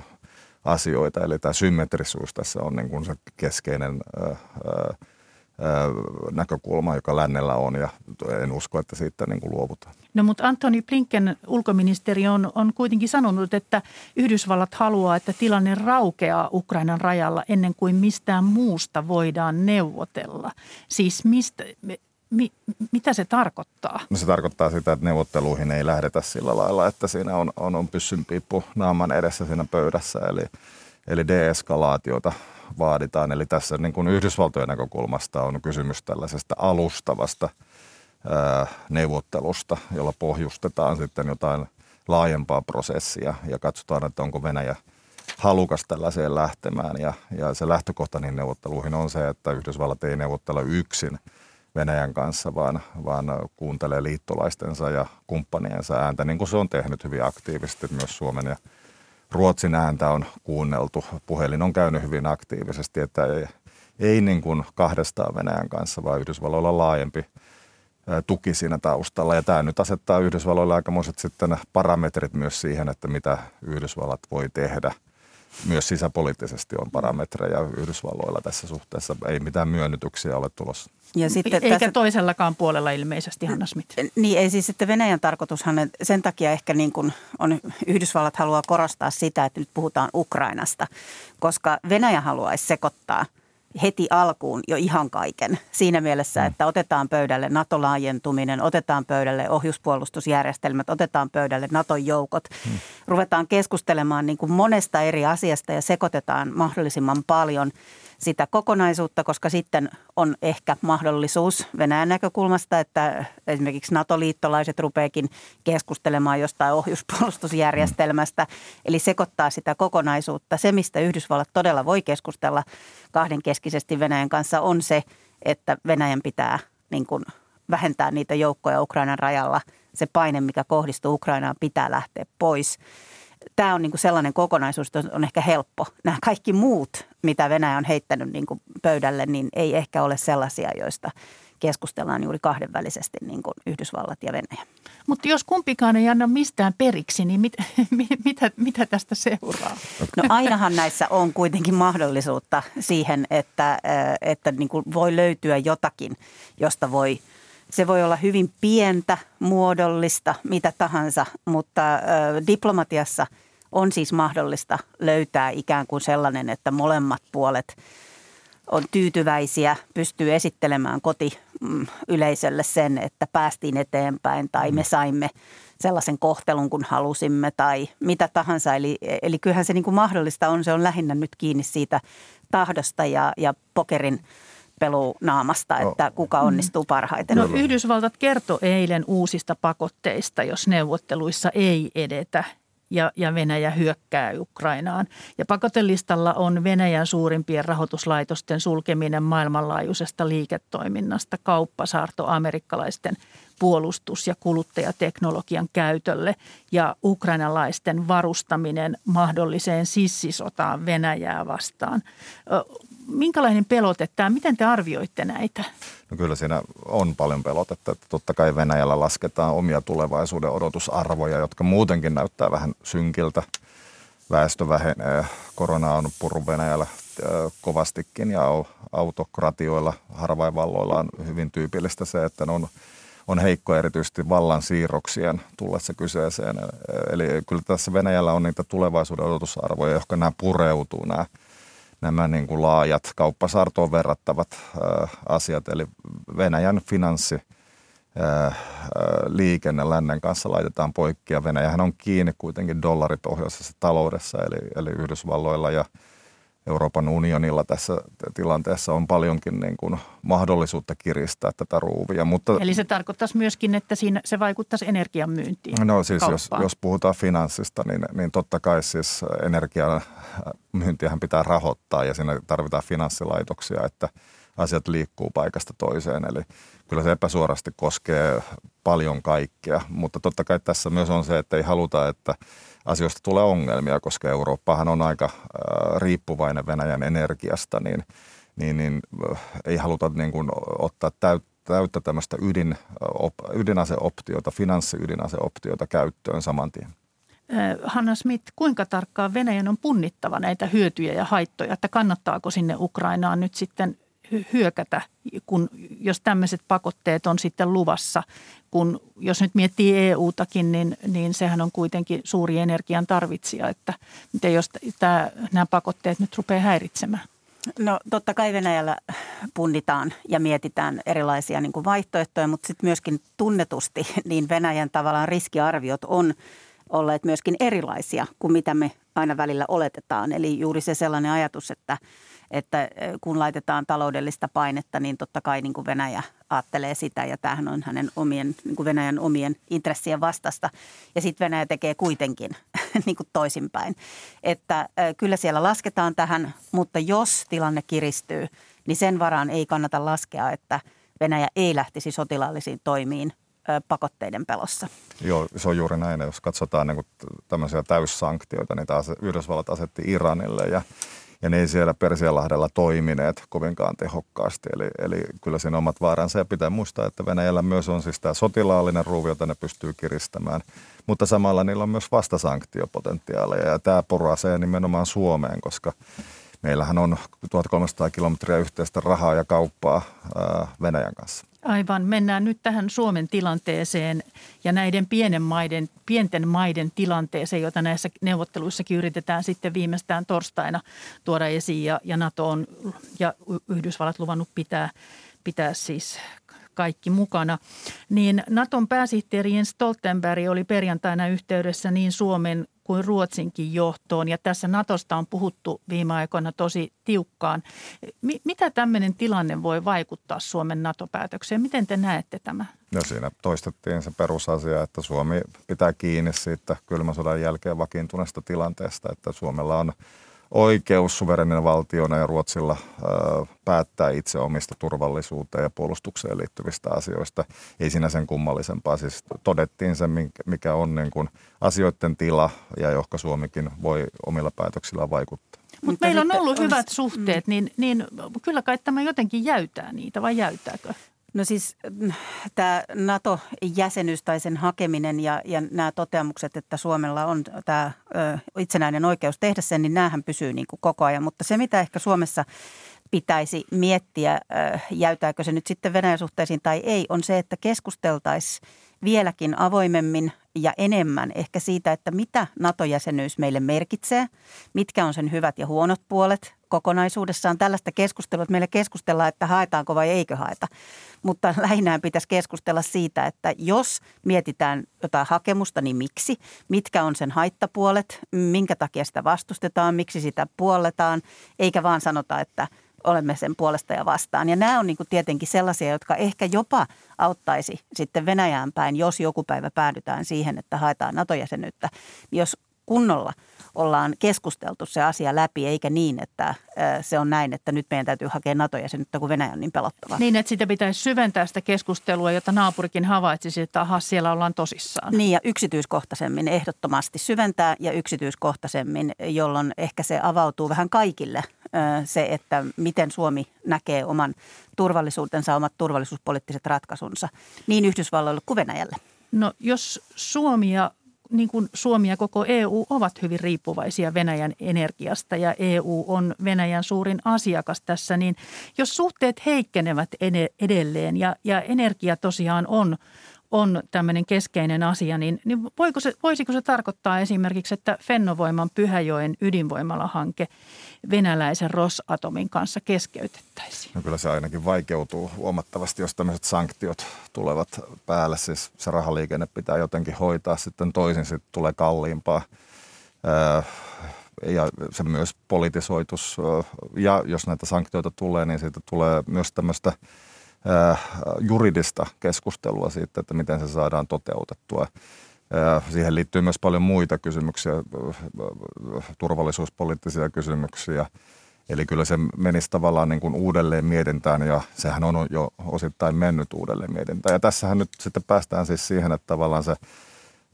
Speaker 6: asioita. Eli tämä symmetrisuus tässä on niin kuin se keskeinen ää, eh, näkökulma, joka lännellä on ja en usko, että siitä niin kuin luovutaan.
Speaker 2: No mutta Antoni Blinken ulkoministeri on, on kuitenkin sanonut, että Yhdysvallat haluaa, että tilanne raukeaa Ukrainan rajalla ennen kuin mistään muusta voidaan neuvotella. Siis mistä, mi, mitä se tarkoittaa?
Speaker 6: No se tarkoittaa sitä, että neuvotteluihin ei lähdetä sillä lailla, että siinä on, on, on pyssynpiippu naaman edessä siinä pöydässä. Eli, eli deeskalaatiota vaaditaan. Eli tässä niin kuin Yhdysvaltojen näkökulmasta on kysymys tällaisesta alustavasta ää, neuvottelusta, jolla pohjustetaan sitten jotain laajempaa prosessia ja katsotaan, että onko Venäjä halukas tällaiseen lähtemään. Ja, ja se lähtökohta niin neuvotteluihin on se, että Yhdysvallat ei neuvottele yksin Venäjän kanssa, vaan, vaan kuuntelee liittolaistensa ja kumppaniensa ääntä, niin kuin se on tehnyt hyvin aktiivisesti myös Suomen ja Ruotsin ääntä on kuunneltu. Puhelin on käynyt hyvin aktiivisesti, että ei, ei niin kuin kahdestaan Venäjän kanssa, vaan Yhdysvalloilla laajempi tuki siinä taustalla. Ja tämä nyt asettaa Yhdysvalloille aikamoiset sitten parametrit myös siihen, että mitä Yhdysvallat voi tehdä. Myös sisäpoliittisesti on parametreja Yhdysvalloilla tässä suhteessa. Ei mitään myönnytyksiä ole tulossa.
Speaker 2: Ja sitten Eikä tässä, toisellakaan puolella ilmeisesti, Hanna Smith.
Speaker 5: Niin, ei siis sitten Venäjän tarkoitushan, sen takia ehkä niin kuin on, Yhdysvallat haluaa korostaa sitä, että nyt puhutaan Ukrainasta, koska Venäjä haluaisi sekoittaa – heti alkuun jo ihan kaiken. Siinä mielessä, mm. että otetaan pöydälle NATO-laajentuminen, otetaan pöydälle ohjuspuolustusjärjestelmät, otetaan pöydälle NATO-joukot. Hmm. Ruvetaan keskustelemaan niin kuin monesta eri asiasta ja sekoitetaan mahdollisimman paljon – sitä kokonaisuutta, koska sitten on ehkä mahdollisuus Venäjän näkökulmasta, että esimerkiksi NATO-liittolaiset rupeekin keskustelemaan jostain ohjuspuolustusjärjestelmästä, eli sekoittaa sitä kokonaisuutta. Se, mistä Yhdysvallat todella voi keskustella kahdenkeskisesti Venäjän kanssa, on se, että Venäjän pitää niin kuin vähentää niitä joukkoja Ukrainan rajalla. Se paine, mikä kohdistuu Ukrainaan, pitää lähteä pois tämä on niin kuin sellainen kokonaisuus, että on ehkä helppo. Nämä kaikki muut, mitä Venäjä on heittänyt niin kuin pöydälle, niin ei ehkä ole sellaisia, joista keskustellaan juuri kahdenvälisesti niin kuin Yhdysvallat ja Venäjä.
Speaker 2: Mutta jos kumpikaan ei anna mistään periksi, niin mit, mitä, mitä tästä seuraa?
Speaker 5: No ainahan näissä on kuitenkin mahdollisuutta siihen, että, että niin kuin voi löytyä jotakin, josta voi – se voi olla hyvin pientä, muodollista, mitä tahansa, mutta ö, diplomatiassa on siis mahdollista löytää ikään kuin sellainen, että molemmat puolet on tyytyväisiä, pystyy esittelemään koti mm, yleisölle sen, että päästiin eteenpäin tai me mm. saimme sellaisen kohtelun, kun halusimme tai mitä tahansa. Eli, eli kyllähän se niin kuin mahdollista on, se on lähinnä nyt kiinni siitä tahdosta ja, ja pokerin – naamasta, että kuka onnistuu parhaiten.
Speaker 2: No Yhdysvaltat kertoi eilen uusista pakotteista, jos neuvotteluissa ei edetä ja, ja Venäjä hyökkää Ukrainaan. Ja pakotelistalla on Venäjän suurimpien rahoituslaitosten sulkeminen maailmanlaajuisesta liiketoiminnasta, kauppasaarto amerikkalaisten puolustus- ja kuluttajateknologian käytölle ja ukrainalaisten varustaminen mahdolliseen sissisotaan Venäjää vastaan minkälainen pelote tämä, miten te arvioitte näitä?
Speaker 6: No kyllä siinä on paljon pelotetta, että totta kai Venäjällä lasketaan omia tulevaisuuden odotusarvoja, jotka muutenkin näyttää vähän synkiltä. Väestö vähenee, korona on purru Venäjällä kovastikin ja autokratioilla, harvainvalloilla on hyvin tyypillistä se, että ne on, on heikko erityisesti vallan siirroksien tullessa kyseeseen. Eli kyllä tässä Venäjällä on niitä tulevaisuuden odotusarvoja, jotka nämä pureutuu, nämä – nämä niin kuin laajat kauppasaartoon verrattavat äh, asiat, eli Venäjän finanssi liikenne lännen kanssa laitetaan poikki ja Venäjähän on kiinni kuitenkin dollaripohjaisessa taloudessa eli, eli Yhdysvalloilla ja Euroopan unionilla tässä tilanteessa on paljonkin niin kuin mahdollisuutta kiristää tätä ruuvia. Mutta,
Speaker 2: Eli se tarkoittaisi myöskin, että siinä se vaikuttaisi energian myyntiin?
Speaker 6: No siis jos, jos puhutaan finanssista, niin, niin totta kai siis energian myyntiähän pitää rahoittaa ja siinä tarvitaan finanssilaitoksia, että asiat liikkuu paikasta toiseen. Eli kyllä se epäsuorasti koskee paljon kaikkea, mutta totta kai tässä myös on se, että ei haluta, että asioista tulee ongelmia, koska Eurooppahan on aika riippuvainen Venäjän energiasta, niin, niin, niin ei haluta niin kuin ottaa täyttä täyttä tämmöistä ydin, op, ydinaseoptiota, finanssiydinaseoptiota käyttöön saman tien.
Speaker 2: Hanna Smith, kuinka tarkkaan Venäjän on punnittava näitä hyötyjä ja haittoja, että kannattaako sinne Ukrainaan nyt sitten hyökätä, kun, jos tämmöiset pakotteet on sitten luvassa. Kun, jos nyt miettii EU-takin, niin, niin sehän on kuitenkin suuri energian tarvitsija, että miten jos tämä, nämä pakotteet nyt rupeaa häiritsemään?
Speaker 5: No totta kai Venäjällä punnitaan ja mietitään erilaisia niin kuin vaihtoehtoja, mutta sitten myöskin tunnetusti niin Venäjän tavallaan riskiarviot on olleet myöskin erilaisia kuin mitä me aina välillä oletetaan. Eli juuri se sellainen ajatus, että – että kun laitetaan taloudellista painetta, niin totta kai niin kuin Venäjä ajattelee sitä ja tämähän on hänen omien, niin kuin Venäjän omien intressien vastasta. Ja sitten Venäjä tekee kuitenkin niin kuin toisinpäin. Että kyllä siellä lasketaan tähän, mutta jos tilanne kiristyy, niin sen varaan ei kannata laskea, että Venäjä ei lähtisi sotilaallisiin toimiin pakotteiden pelossa.
Speaker 6: Joo, se on juuri näin. Jos katsotaan niin tämmöisiä täyssanktioita, niin taas Yhdysvallat asetti Iranille ja ja ne ei siellä Persianlahdella toimineet kovinkaan tehokkaasti. Eli, eli kyllä siinä omat vaaransa. Ja pitää muistaa, että Venäjällä myös on siis tämä sotilaallinen ruuvi, jota ne pystyy kiristämään, mutta samalla niillä on myös vastasanktiopotentiaalia. Ja tämä porasee nimenomaan Suomeen, koska meillähän on 1300 kilometriä yhteistä rahaa ja kauppaa Venäjän kanssa.
Speaker 2: Aivan. Mennään nyt tähän Suomen tilanteeseen ja näiden pienen maiden, pienten maiden tilanteeseen, jota näissä neuvotteluissakin yritetään sitten viimeistään torstaina tuoda esiin. Ja, ja NATO on ja Yhdysvallat luvannut pitää, pitää siis kaikki mukana. Niin Naton pääsihteeri Jens Stoltenberg oli perjantaina yhteydessä niin Suomen kuin Ruotsinkin johtoon. Ja tässä Natosta on puhuttu viime aikoina tosi tiukkaan. mitä tämmöinen tilanne voi vaikuttaa Suomen NATO-päätökseen? Miten te näette tämä?
Speaker 6: No siinä toistettiin se perusasia, että Suomi pitää kiinni siitä kylmän sodan jälkeen vakiintuneesta tilanteesta, että Suomella on – oikeus suverenina valtiona ja Ruotsilla ö, päättää itse omista turvallisuuteen ja puolustukseen liittyvistä asioista. Ei siinä sen kummallisempaa. Siis todettiin se, mikä on niin kuin asioiden tila ja johka Suomikin voi omilla päätöksillä vaikuttaa.
Speaker 2: Mutta meillä on ollut hyvät suhteet, mm. niin, niin kyllä kai tämä jotenkin jäytää niitä vai jäytääkö?
Speaker 5: No siis mm, tämä NATO-jäsenyys tai sen hakeminen ja, ja nämä toteamukset, että Suomella on tämä itsenäinen oikeus tehdä sen, niin näähän pysyy niin kuin koko ajan. Mutta se, mitä ehkä Suomessa pitäisi miettiä, jäytääkö se nyt sitten Venäjän suhteisiin tai ei, on se, että keskusteltaisiin vieläkin avoimemmin ja enemmän ehkä siitä, että mitä NATO-jäsenyys meille merkitsee, mitkä on sen hyvät ja huonot puolet kokonaisuudessaan. Tällaista keskustelua, että meillä keskustellaan, että haetaanko vai eikö haeta. Mutta lähinnä pitäisi keskustella siitä, että jos mietitään jotain hakemusta, niin miksi? Mitkä on sen haittapuolet? Minkä takia sitä vastustetaan? Miksi sitä puolletaan? Eikä vaan sanota, että – olemme sen puolesta ja vastaan. Ja nämä on niin tietenkin sellaisia, jotka ehkä jopa auttaisi sitten Venäjään päin, jos joku päivä päädytään siihen, että haetaan NATO-jäsenyyttä. Jos kunnolla ollaan keskusteltu se asia läpi, eikä niin, että se on näin, että nyt meidän täytyy hakea NATO-jäsenyyttä, kun Venäjä on niin pelottava.
Speaker 2: Niin, että sitä pitäisi syventää sitä keskustelua, jotta naapurikin havaitsisi, että aha, siellä ollaan tosissaan.
Speaker 5: Niin, ja yksityiskohtaisemmin ehdottomasti syventää ja yksityiskohtaisemmin, jolloin ehkä se avautuu vähän kaikille se, että miten Suomi näkee oman turvallisuutensa, omat turvallisuuspoliittiset ratkaisunsa niin Yhdysvalloille kuin Venäjälle.
Speaker 2: No jos Suomi ja niin kuin Suomi ja koko EU ovat hyvin riippuvaisia Venäjän energiasta ja EU on Venäjän suurin asiakas tässä, niin jos suhteet heikkenevät edelleen ja, ja energia tosiaan on, on tämmöinen keskeinen asia, niin, niin voiko se, voisiko se tarkoittaa esimerkiksi, että Fennovoiman Pyhäjoen ydinvoimalahanke venäläisen Rosatomin kanssa keskeytettäisiin?
Speaker 6: No kyllä se ainakin vaikeutuu huomattavasti, jos tämmöiset sanktiot tulevat päälle. Siis se rahaliikenne pitää jotenkin hoitaa sitten toisin, sitten tulee kalliimpaa. Ja se myös politisoitus. Ja jos näitä sanktioita tulee, niin siitä tulee myös tämmöistä – juridista keskustelua siitä, että miten se saadaan toteutettua. Siihen liittyy myös paljon muita kysymyksiä, turvallisuuspoliittisia kysymyksiä. Eli kyllä se menisi tavallaan niin kuin uudelleen mietintään ja sehän on jo osittain mennyt uudelleen mietintään. Ja tässähän nyt sitten päästään siis siihen, että tavallaan se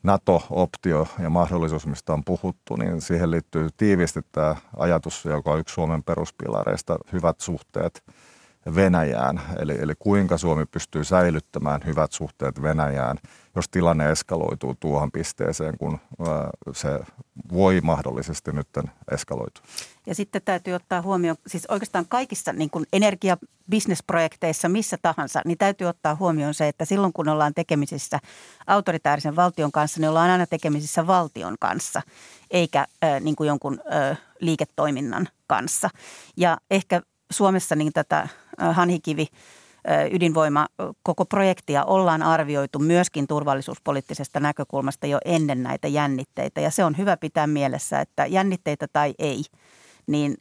Speaker 6: NATO-optio ja mahdollisuus, mistä on puhuttu, niin siihen liittyy tiiviisti tämä ajatus, joka on yksi Suomen peruspilareista, hyvät suhteet – Venäjään, eli, eli kuinka Suomi pystyy säilyttämään hyvät suhteet Venäjään, jos tilanne eskaloituu tuohon pisteeseen, kun se voi mahdollisesti nyt eskaloitua.
Speaker 5: Ja sitten täytyy ottaa huomioon, siis oikeastaan kaikissa niin kuin energiabisnesprojekteissa, missä tahansa, niin täytyy ottaa huomioon se, että silloin kun ollaan tekemisissä autoritaarisen valtion kanssa, niin ollaan aina tekemisissä valtion kanssa, eikä äh, niin kuin jonkun äh, liiketoiminnan kanssa. Ja ehkä Suomessa niin tätä Hanhikivi ydinvoima koko projektia ollaan arvioitu myöskin turvallisuuspoliittisesta näkökulmasta jo ennen näitä jännitteitä. Ja se on hyvä pitää mielessä, että jännitteitä tai ei, niin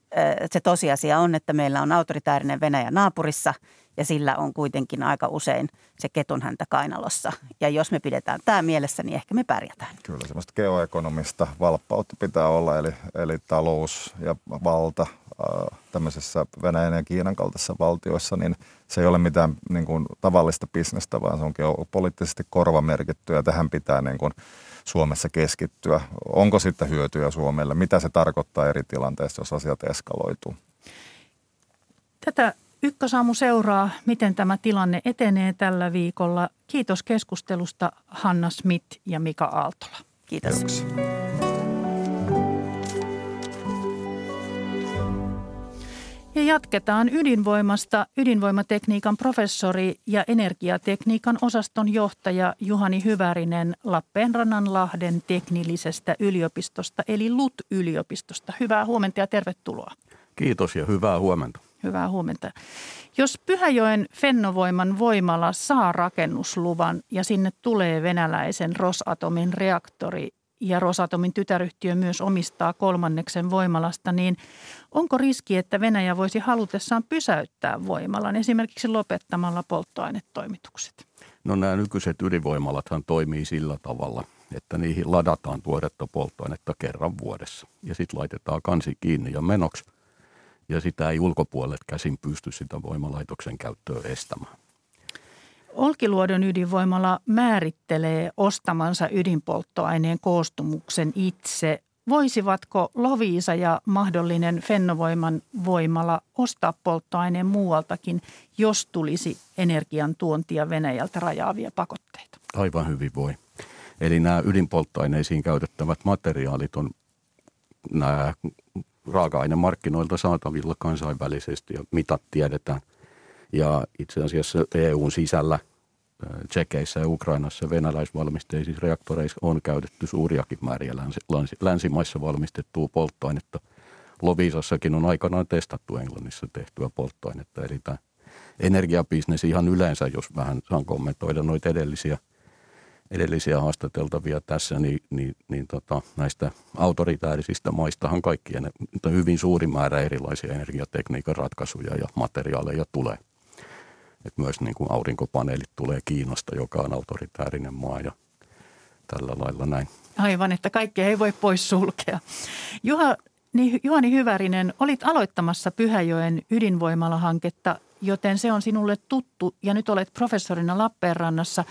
Speaker 5: se tosiasia on, että meillä on autoritaarinen Venäjä naapurissa ja sillä on kuitenkin aika usein se ketun häntä kainalossa. Ja jos me pidetään tämä mielessä, niin ehkä me pärjätään.
Speaker 6: Kyllä semmoista geoekonomista valppautta pitää olla, eli, eli talous ja valta tämmöisessä Venäjän ja Kiinan kaltaisissa valtioissa, niin se ei ole mitään niin kuin, tavallista bisnestä, vaan se on poliittisesti korvamerkitty ja tähän pitää niin kuin, Suomessa keskittyä. Onko sitten hyötyä Suomelle? Mitä se tarkoittaa eri tilanteissa, jos asiat eskaloituu?
Speaker 2: Tätä Ykkösaamu seuraa, miten tämä tilanne etenee tällä viikolla. Kiitos keskustelusta Hanna Smith ja Mika Aaltola.
Speaker 5: Kiitos. Kiitos.
Speaker 2: Ja jatketaan ydinvoimasta. Ydinvoimatekniikan professori ja energiatekniikan osaston johtaja Juhani Hyvärinen Lappeenrannanlahden teknillisestä yliopistosta eli LUT-yliopistosta. Hyvää huomenta ja tervetuloa.
Speaker 7: Kiitos ja hyvää huomenta.
Speaker 2: Hyvää huomenta. Jos Pyhäjoen Fennovoiman voimala saa rakennusluvan ja sinne tulee venäläisen Rosatomin reaktori ja Rosatomin tytäryhtiö myös omistaa kolmanneksen voimalasta, niin onko riski, että Venäjä voisi halutessaan pysäyttää voimalan esimerkiksi lopettamalla polttoainetoimitukset?
Speaker 7: No nämä nykyiset ydinvoimalathan toimii sillä tavalla, että niihin ladataan tuoretta polttoainetta kerran vuodessa ja sitten laitetaan kansi kiinni ja menoksi ja sitä ei ulkopuolet käsin pysty sitä voimalaitoksen käyttöä estämään.
Speaker 2: Olkiluodon ydinvoimala määrittelee ostamansa ydinpolttoaineen koostumuksen itse. Voisivatko Loviisa ja mahdollinen Fennovoiman voimala ostaa polttoaineen muualtakin, jos tulisi energian tuontia Venäjältä rajaavia pakotteita?
Speaker 7: Aivan hyvin voi. Eli nämä ydinpolttoaineisiin käytettävät materiaalit on nämä raaka-ainemarkkinoilta saatavilla kansainvälisesti ja mitat tiedetään. Ja itse asiassa EUn sisällä Tsekeissä ja Ukrainassa venäläisvalmisteisissa reaktoreissa on käytetty suuriakin määriä länsi, länsi, länsimaissa valmistettua polttoainetta. Lovisassakin on aikanaan testattu Englannissa tehtyä polttoainetta. Eli tämä energiabisnes ihan yleensä, jos vähän saan kommentoida noita edellisiä – edellisiä haastateltavia tässä, niin, niin, niin tota, näistä autoritäärisistä maistahan kaikkien hyvin suuri määrä erilaisia energiatekniikan ratkaisuja ja materiaaleja tulee. Et myös niin kuin aurinkopaneelit tulee Kiinasta, joka on autoritäärinen maa ja tällä lailla näin.
Speaker 2: Aivan, että kaikkea ei voi pois sulkea. Juha, niin Juhani Hyvärinen, olit aloittamassa Pyhäjoen ydinvoimalahanketta joten se on sinulle tuttu ja nyt olet professorina Lappeenrannassa,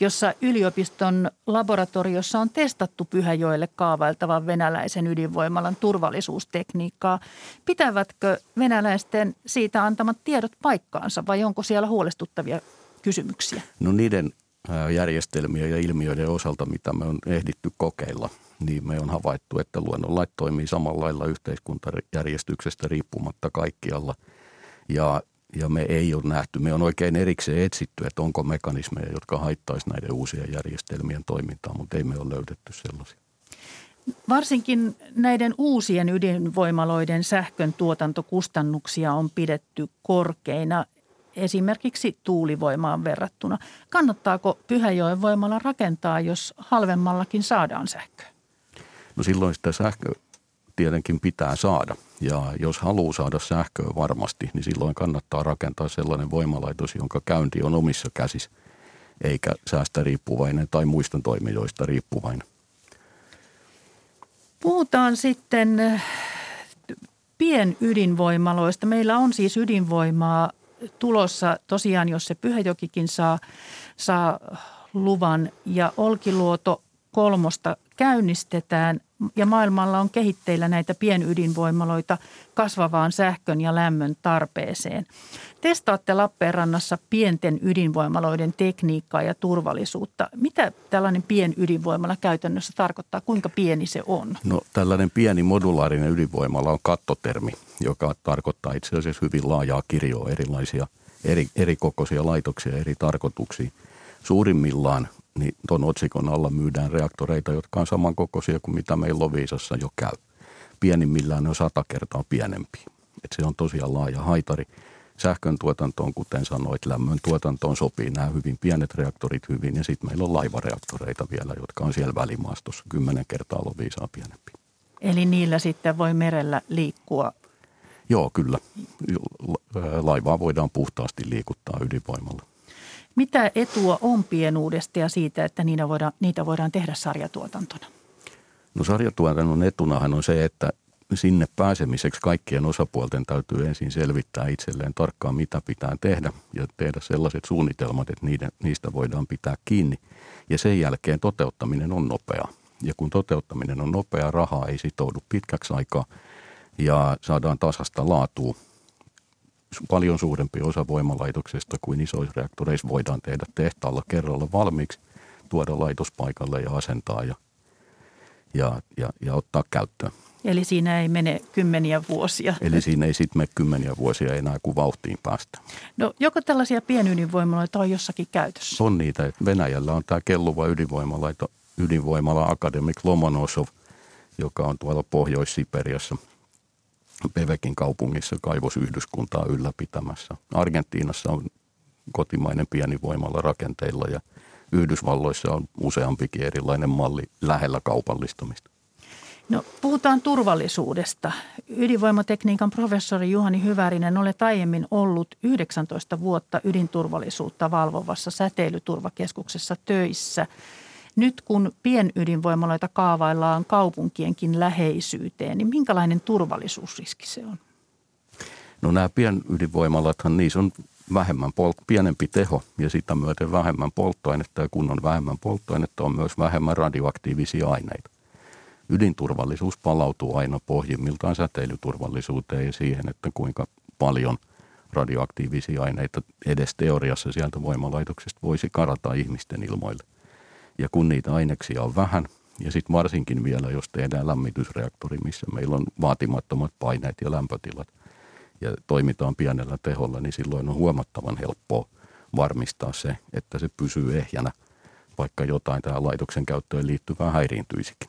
Speaker 2: jossa yliopiston laboratoriossa on testattu Pyhäjoelle kaavailtavan venäläisen ydinvoimalan turvallisuustekniikkaa. Pitävätkö venäläisten siitä antamat tiedot paikkaansa vai onko siellä huolestuttavia kysymyksiä?
Speaker 7: No niiden järjestelmiä ja ilmiöiden osalta, mitä me on ehditty kokeilla, niin me on havaittu, että luonnonlait toimii samalla lailla yhteiskuntajärjestyksestä riippumatta kaikkialla. Ja ja me ei ole nähty, me on oikein erikseen etsitty, että onko mekanismeja, jotka haittaisi näiden uusien järjestelmien toimintaa, mutta ei me ole löydetty sellaisia.
Speaker 2: Varsinkin näiden uusien ydinvoimaloiden sähkön tuotantokustannuksia on pidetty korkeina esimerkiksi tuulivoimaan verrattuna. Kannattaako Pyhäjoen voimalla rakentaa, jos halvemmallakin saadaan sähköä?
Speaker 7: No silloin sitä sähkö, tietenkin pitää saada. Ja jos haluaa saada sähköä varmasti, niin silloin kannattaa rakentaa sellainen voimalaitos, jonka käynti on omissa käsissä, eikä säästä riippuvainen tai muista toimijoista riippuvainen.
Speaker 2: Puhutaan sitten äh, pienydinvoimaloista. Meillä on siis ydinvoimaa tulossa tosiaan, jos se Pyhäjokikin saa, saa luvan ja Olkiluoto kolmosta käynnistetään ja maailmalla on kehitteillä näitä pienydinvoimaloita kasvavaan sähkön ja lämmön tarpeeseen. Testaatte Lappeenrannassa pienten ydinvoimaloiden tekniikkaa ja turvallisuutta. Mitä tällainen pienydinvoimala käytännössä tarkoittaa? Kuinka pieni se on?
Speaker 7: No tällainen pieni modulaarinen ydinvoimala on kattotermi, joka tarkoittaa itse asiassa hyvin laajaa kirjoa erilaisia eri, eri kokoisia laitoksia eri tarkoituksiin. Suurimmillaan niin tuon otsikon alla myydään reaktoreita, jotka on samankokoisia kuin mitä meillä Loviisassa jo käy. Pienimmillään ne on sata kertaa pienempi. Et se on tosiaan laaja haitari. Sähkön tuotantoon, kuten sanoit, lämmön tuotantoon sopii nämä hyvin pienet reaktorit hyvin. Ja sitten meillä on laivareaktoreita vielä, jotka on siellä välimaastossa kymmenen kertaa Loviisaa pienempi.
Speaker 2: Eli niillä sitten voi merellä liikkua
Speaker 7: Joo, kyllä. Laivaa voidaan puhtaasti liikuttaa ydinvoimalla.
Speaker 2: Mitä etua on pienuudesta ja siitä, että niitä voidaan, niitä voidaan tehdä sarjatuotantona?
Speaker 7: No sarjatuotannon etunahan on se, että sinne pääsemiseksi kaikkien osapuolten täytyy ensin selvittää itselleen tarkkaan, mitä pitää tehdä ja tehdä sellaiset suunnitelmat, että niiden, niistä voidaan pitää kiinni. Ja sen jälkeen toteuttaminen on nopea. Ja kun toteuttaminen on nopea, rahaa ei sitoudu pitkäksi aikaa ja saadaan tasasta laatua. Paljon suurempi osa voimalaitoksesta kuin isoissa reaktoreissa voidaan tehdä tehtaalla kerralla valmiiksi, tuoda laitospaikalle ja asentaa ja, ja, ja, ja ottaa käyttöön.
Speaker 2: Eli siinä ei mene kymmeniä vuosia.
Speaker 7: Eli siinä ei sitten mene kymmeniä vuosia enää, kun vauhtiin päästä.
Speaker 2: No joko tällaisia pienydinvoimaloita on jossakin käytössä?
Speaker 7: On niitä. Venäjällä on tämä kelluva ydinvoimalaito, ydinvoimala Akademik Lomonosov, joka on tuolla Pohjois-Siperiassa Pevekin kaupungissa kaivosyhdyskuntaa ylläpitämässä. Argentiinassa on kotimainen pieni voimala rakenteilla ja Yhdysvalloissa on useampikin erilainen malli lähellä kaupallistamista.
Speaker 2: No, puhutaan turvallisuudesta. Ydinvoimatekniikan professori Juhani Hyvärinen, olet aiemmin ollut 19 vuotta ydinturvallisuutta valvovassa säteilyturvakeskuksessa töissä. Nyt kun pienydinvoimaloita kaavaillaan kaupunkienkin läheisyyteen, niin minkälainen turvallisuusriski se on?
Speaker 7: No nämä pienydinvoimalathan, niissä on vähemmän polt- pienempi teho ja sitä myöten vähemmän polttoainetta ja kun on vähemmän polttoainetta on myös vähemmän radioaktiivisia aineita ydinturvallisuus palautuu aina pohjimmiltaan säteilyturvallisuuteen ja siihen, että kuinka paljon radioaktiivisia aineita edes teoriassa sieltä voimalaitoksesta voisi karata ihmisten ilmoille. Ja kun niitä aineksia on vähän, ja sitten varsinkin vielä, jos tehdään lämmitysreaktori, missä meillä on vaatimattomat paineet ja lämpötilat, ja toimitaan pienellä teholla, niin silloin on huomattavan helppoa varmistaa se, että se pysyy ehjänä, vaikka jotain tähän laitoksen käyttöön liittyvää häiriintyisikin.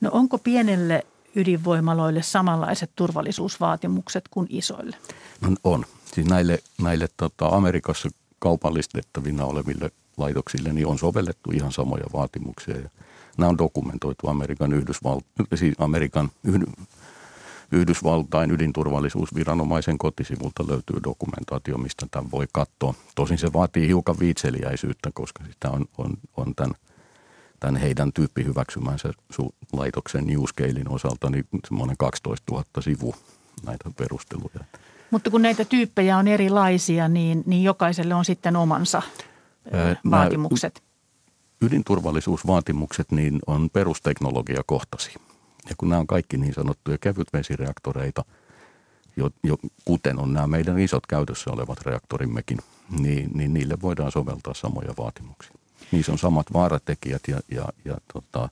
Speaker 2: No onko pienelle ydinvoimaloille samanlaiset turvallisuusvaatimukset kuin isoille?
Speaker 7: No on. Siis näille, näille tota, Amerikassa kaupallistettavina oleville laitoksille niin on sovellettu ihan samoja vaatimuksia. Ja nämä on dokumentoitu Amerikan, Yhdysval- siis Amerikan yhdy, Yhdysvaltain ydinturvallisuusviranomaisen kotisivulta löytyy dokumentaatio, mistä tämän voi katsoa. Tosin se vaatii hiukan viitseliäisyyttä, koska sitä on, on, on tämän – tämän heidän tyyppi hyväksymänsä laitoksen Newscalein osalta niin semmoinen 12 000 sivu näitä perusteluja.
Speaker 2: Mutta kun näitä tyyppejä on erilaisia, niin, niin jokaiselle on sitten omansa vaatimukset.
Speaker 7: Ydinturvallisuusvaatimukset niin on perusteknologiakohtaisia. Ja kun nämä on kaikki niin sanottuja kevytvesireaktoreita, jo, jo, kuten on nämä meidän isot käytössä olevat reaktorimmekin, niin, niin niille voidaan soveltaa samoja vaatimuksia niissä on samat vaaratekijät ja, ja, ja tota,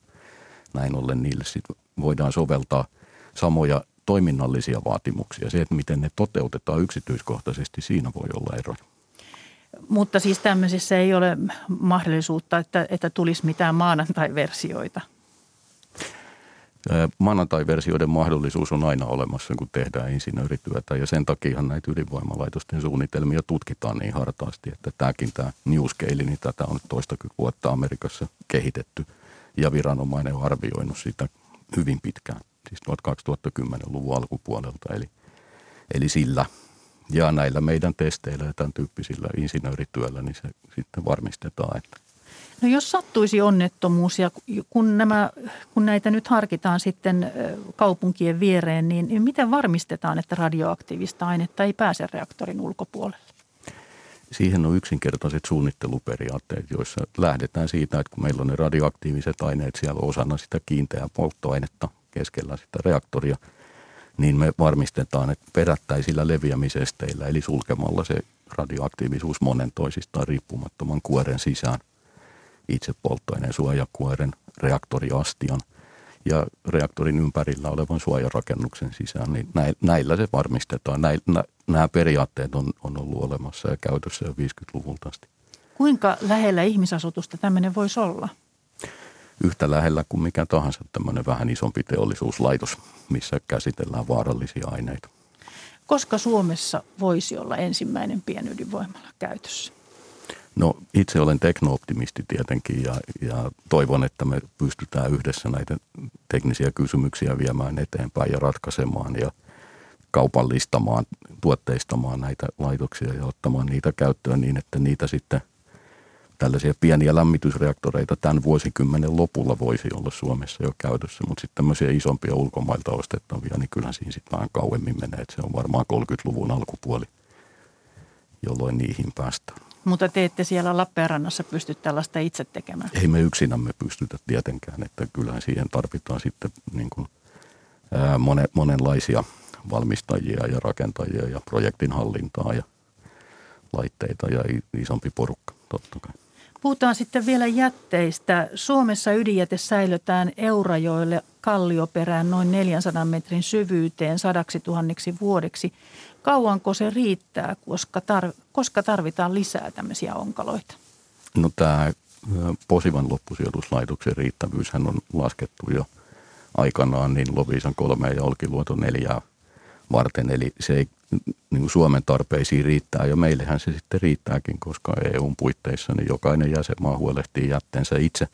Speaker 7: näin ollen niille sit voidaan soveltaa samoja toiminnallisia vaatimuksia. Se, että miten ne toteutetaan yksityiskohtaisesti, siinä voi olla eroja.
Speaker 2: Mutta siis tämmöisissä ei ole mahdollisuutta, että, että tulisi mitään maanantai-versioita –
Speaker 7: Maanantai-versioiden mahdollisuus on aina olemassa, kun tehdään insinöörityötä. Ja sen takia näitä ydinvoimalaitosten suunnitelmia tutkitaan niin hartaasti, että tämäkin tämä Newscale, niin tätä on toistakymmentä vuotta Amerikassa kehitetty. Ja viranomainen on arvioinut sitä hyvin pitkään, siis 2010-luvun alkupuolelta, eli, eli sillä ja näillä meidän testeillä ja tämän tyyppisillä insinöörityöllä, niin se sitten varmistetaan, että
Speaker 2: No jos sattuisi onnettomuus ja kun, nämä, kun näitä nyt harkitaan sitten kaupunkien viereen, niin miten varmistetaan, että radioaktiivista ainetta ei pääse reaktorin ulkopuolelle?
Speaker 7: Siihen on yksinkertaiset suunnitteluperiaatteet, joissa lähdetään siitä, että kun meillä on ne radioaktiiviset aineet siellä osana sitä kiinteää polttoainetta keskellä sitä reaktoria, niin me varmistetaan, että perättäisillä leviämisesteillä, eli sulkemalla se radioaktiivisuus monen toisistaan riippumattoman kuoren sisään, itse polttoaineen suojakuoren, reaktoriastian ja reaktorin ympärillä olevan suojarakennuksen sisään, niin näillä se varmistetaan. Nämä periaatteet on, on ollut olemassa ja käytössä jo 50-luvulta asti.
Speaker 2: Kuinka lähellä ihmisasutusta tämmöinen voisi olla?
Speaker 7: Yhtä lähellä kuin mikä tahansa tämmöinen vähän isompi teollisuuslaitos, missä käsitellään vaarallisia aineita.
Speaker 2: Koska Suomessa voisi olla ensimmäinen pienydinvoimala käytössä?
Speaker 7: No itse olen teknooptimisti tietenkin ja, ja toivon, että me pystytään yhdessä näitä teknisiä kysymyksiä viemään eteenpäin ja ratkaisemaan. Ja kaupallistamaan, tuotteistamaan näitä laitoksia ja ottamaan niitä käyttöön niin, että niitä sitten tällaisia pieniä lämmitysreaktoreita tämän vuosikymmenen lopulla voisi olla Suomessa jo käytössä, mutta sitten tämmöisiä isompia ulkomailta ostettavia, niin kyllä siinä sitten vähän kauemmin menee, että se on varmaan 30-luvun alkupuoli, jolloin niihin päästään.
Speaker 2: Mutta te ette siellä Lappeenrannassa pysty tällaista itse tekemään?
Speaker 7: Ei me yksinämme pystytä tietenkään, että kyllähän siihen tarvitaan sitten niin kuin, ää, monen, monenlaisia valmistajia ja rakentajia ja projektin hallintaa ja laitteita ja isompi porukka totta kai.
Speaker 2: Puhutaan sitten vielä jätteistä. Suomessa ydinjäte säilötään Eurajoille kallioperään noin 400 metrin syvyyteen sadaksi tuhanniksi vuodeksi. Kauanko se riittää, koska, tar- koska tarvitaan lisää tämmöisiä onkaloita?
Speaker 7: No tämä Posivan loppusijoituslaitoksen riittävyyshän on laskettu jo aikanaan niin Loviisan kolme ja Olkiluoto neljää varten. Eli se ei niin kuin Suomen tarpeisiin riittää ja meillähän se sitten riittääkin, koska EUn puitteissa niin jokainen jäsenmaa huolehtii jätteensä itse.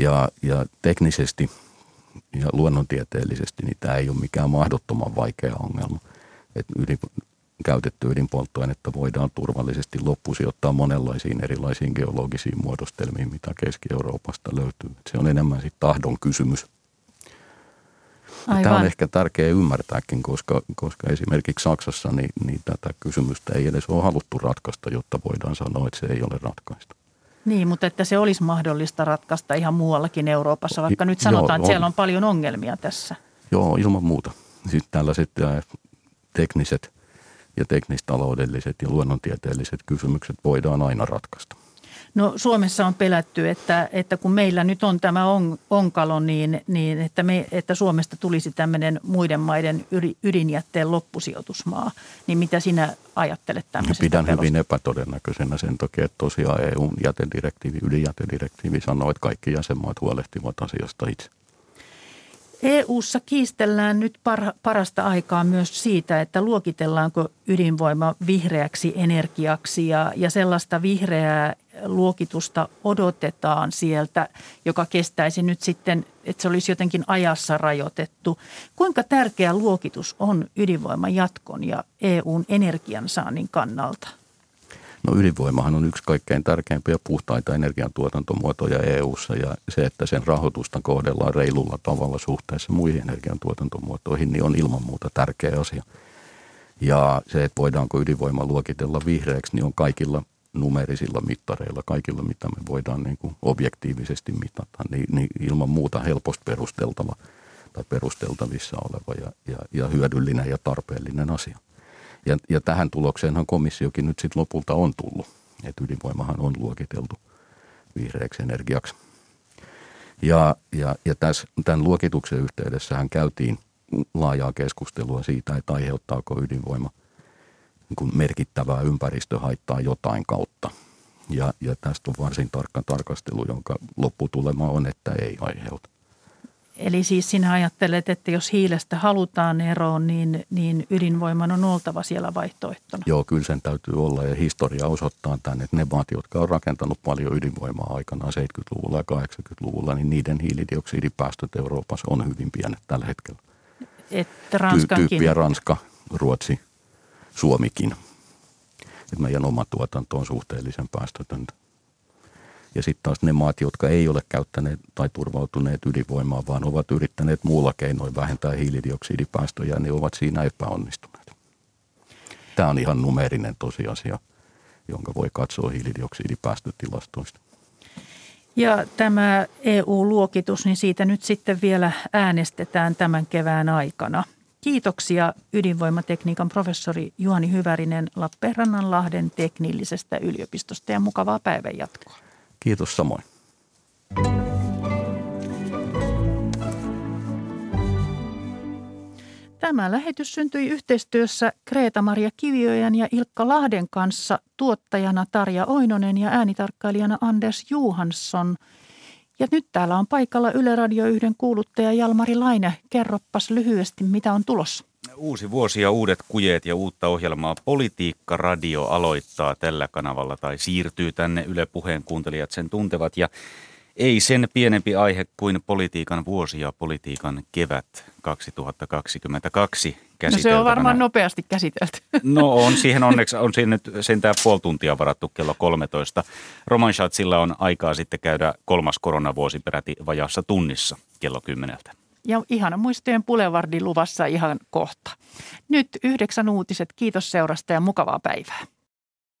Speaker 7: Ja, ja teknisesti ja luonnontieteellisesti niin tämä ei ole mikään mahdottoman vaikea ongelma. Että ydin, käytetty ydinpolttoainetta voidaan turvallisesti loppusijoittaa monenlaisiin erilaisiin geologisiin muodostelmiin, mitä Keski-Euroopasta löytyy. Et se on enemmän sitten tahdon kysymys – Aivan. Tämä on ehkä tärkeää ymmärtääkin, koska, koska esimerkiksi Saksassa niin, niin tätä kysymystä ei edes ole haluttu ratkaista, jotta voidaan sanoa, että se ei ole ratkaista.
Speaker 2: Niin, mutta että se olisi mahdollista ratkaista ihan muuallakin Euroopassa, vaikka nyt sanotaan, Joo, että siellä on paljon ongelmia tässä.
Speaker 7: Joo, ilman muuta. Siis tällaiset tekniset ja teknistaloudelliset ja luonnontieteelliset kysymykset voidaan aina ratkaista.
Speaker 2: No Suomessa on pelätty, että, että kun meillä nyt on tämä on, onkalo, niin, niin että, me, että Suomesta tulisi tämmöinen muiden maiden ydinjätteen loppusijoitusmaa. Niin mitä sinä ajattelet tämmöisestä
Speaker 7: Pidän pelosta? hyvin epätodennäköisenä sen takia, että tosiaan EUn jätedirektiivi, ydinjätedirektiivi sanoo, että kaikki jäsenmaat huolehtivat asiasta itse.
Speaker 2: EU:ssa kiistellään nyt par, parasta aikaa myös siitä, että luokitellaanko ydinvoima vihreäksi energiaksi ja, ja sellaista vihreää luokitusta odotetaan sieltä, joka kestäisi nyt sitten, että se olisi jotenkin ajassa rajoitettu. Kuinka tärkeä luokitus on ydinvoiman jatkon ja EUn energiansaannin kannalta?
Speaker 7: No ydinvoimahan on yksi kaikkein tärkeimpiä puhtaita energiantuotantomuotoja EU:ssa ja se, että sen rahoitusta kohdellaan reilulla tavalla suhteessa muihin energiantuotantomuotoihin, niin on ilman muuta tärkeä asia. Ja se, että voidaanko ydinvoima luokitella vihreäksi, niin on kaikilla numerisilla mittareilla, kaikilla mitä me voidaan niin kuin objektiivisesti mitata, niin, niin ilman muuta helposti perusteltava tai perusteltavissa oleva ja, ja, ja hyödyllinen ja tarpeellinen asia. Ja, ja tähän tulokseenhan komissiokin nyt sitten lopulta on tullut, että ydinvoimahan on luokiteltu vihreäksi energiaksi. Ja, ja, ja tässä, tämän luokituksen yhteydessähän käytiin laajaa keskustelua siitä, että aiheuttaako ydinvoima niin kuin merkittävää ympäristöhaittaa jotain kautta. Ja, ja tästä on varsin tarkka tarkastelu, jonka lopputulema on, että ei aiheuta.
Speaker 2: Eli siis sinä ajattelet, että jos hiilestä halutaan eroon, niin, niin ydinvoiman on oltava siellä vaihtoehtona.
Speaker 7: Joo, kyllä sen täytyy olla ja historia osoittaa tämän, että ne maat, jotka on rakentanut paljon ydinvoimaa aikanaan 70-luvulla ja 80-luvulla, niin niiden hiilidioksidipäästöt Euroopassa on hyvin pienet tällä hetkellä.
Speaker 2: Että Ranskankin.
Speaker 7: Tyyppiä Ranska, Ruotsi, Suomikin. Että meidän oma tuotanto on suhteellisen päästötöntä. Ja sitten taas ne maat, jotka ei ole käyttäneet tai turvautuneet ydinvoimaan, vaan ovat yrittäneet muulla keinoin vähentää hiilidioksidipäästöjä, niin ovat siinä epäonnistuneet. Tämä on ihan numerinen tosiasia, jonka voi katsoa hiilidioksidipäästötilastoista.
Speaker 2: Ja tämä EU-luokitus, niin siitä nyt sitten vielä äänestetään tämän kevään aikana. Kiitoksia ydinvoimatekniikan professori Juhani Hyvärinen Lappeenrannanlahden teknillisestä yliopistosta ja mukavaa päivänjatkoa.
Speaker 7: Kiitos samoin.
Speaker 2: Tämä lähetys syntyi yhteistyössä Kreeta-Maria Kiviojan ja Ilkka Lahden kanssa tuottajana Tarja Oinonen ja äänitarkkailijana Anders Johansson. Ja nyt täällä on paikalla Yle Radio 1 kuuluttaja Jalmari Laine. Kerroppas lyhyesti, mitä on tulossa.
Speaker 1: Uusi vuosi ja uudet kujeet ja uutta ohjelmaa Politiikka Radio aloittaa tällä kanavalla tai siirtyy tänne Yle Puheen kuuntelijat sen tuntevat. Ja
Speaker 8: Ei sen pienempi aihe kuin politiikan vuosi ja politiikan kevät 2022
Speaker 2: No se on varmaan nopeasti käsitelty.
Speaker 8: No on, siihen onneksi on siinä nyt sentään puoli tuntia varattu kello 13. Roman Schatzilla on aikaa sitten käydä kolmas koronavuosi peräti vajassa tunnissa kello kymmeneltä.
Speaker 2: Ja ihana muistojen Boulevardin luvassa ihan kohta. Nyt yhdeksän uutiset. Kiitos seurasta ja mukavaa päivää.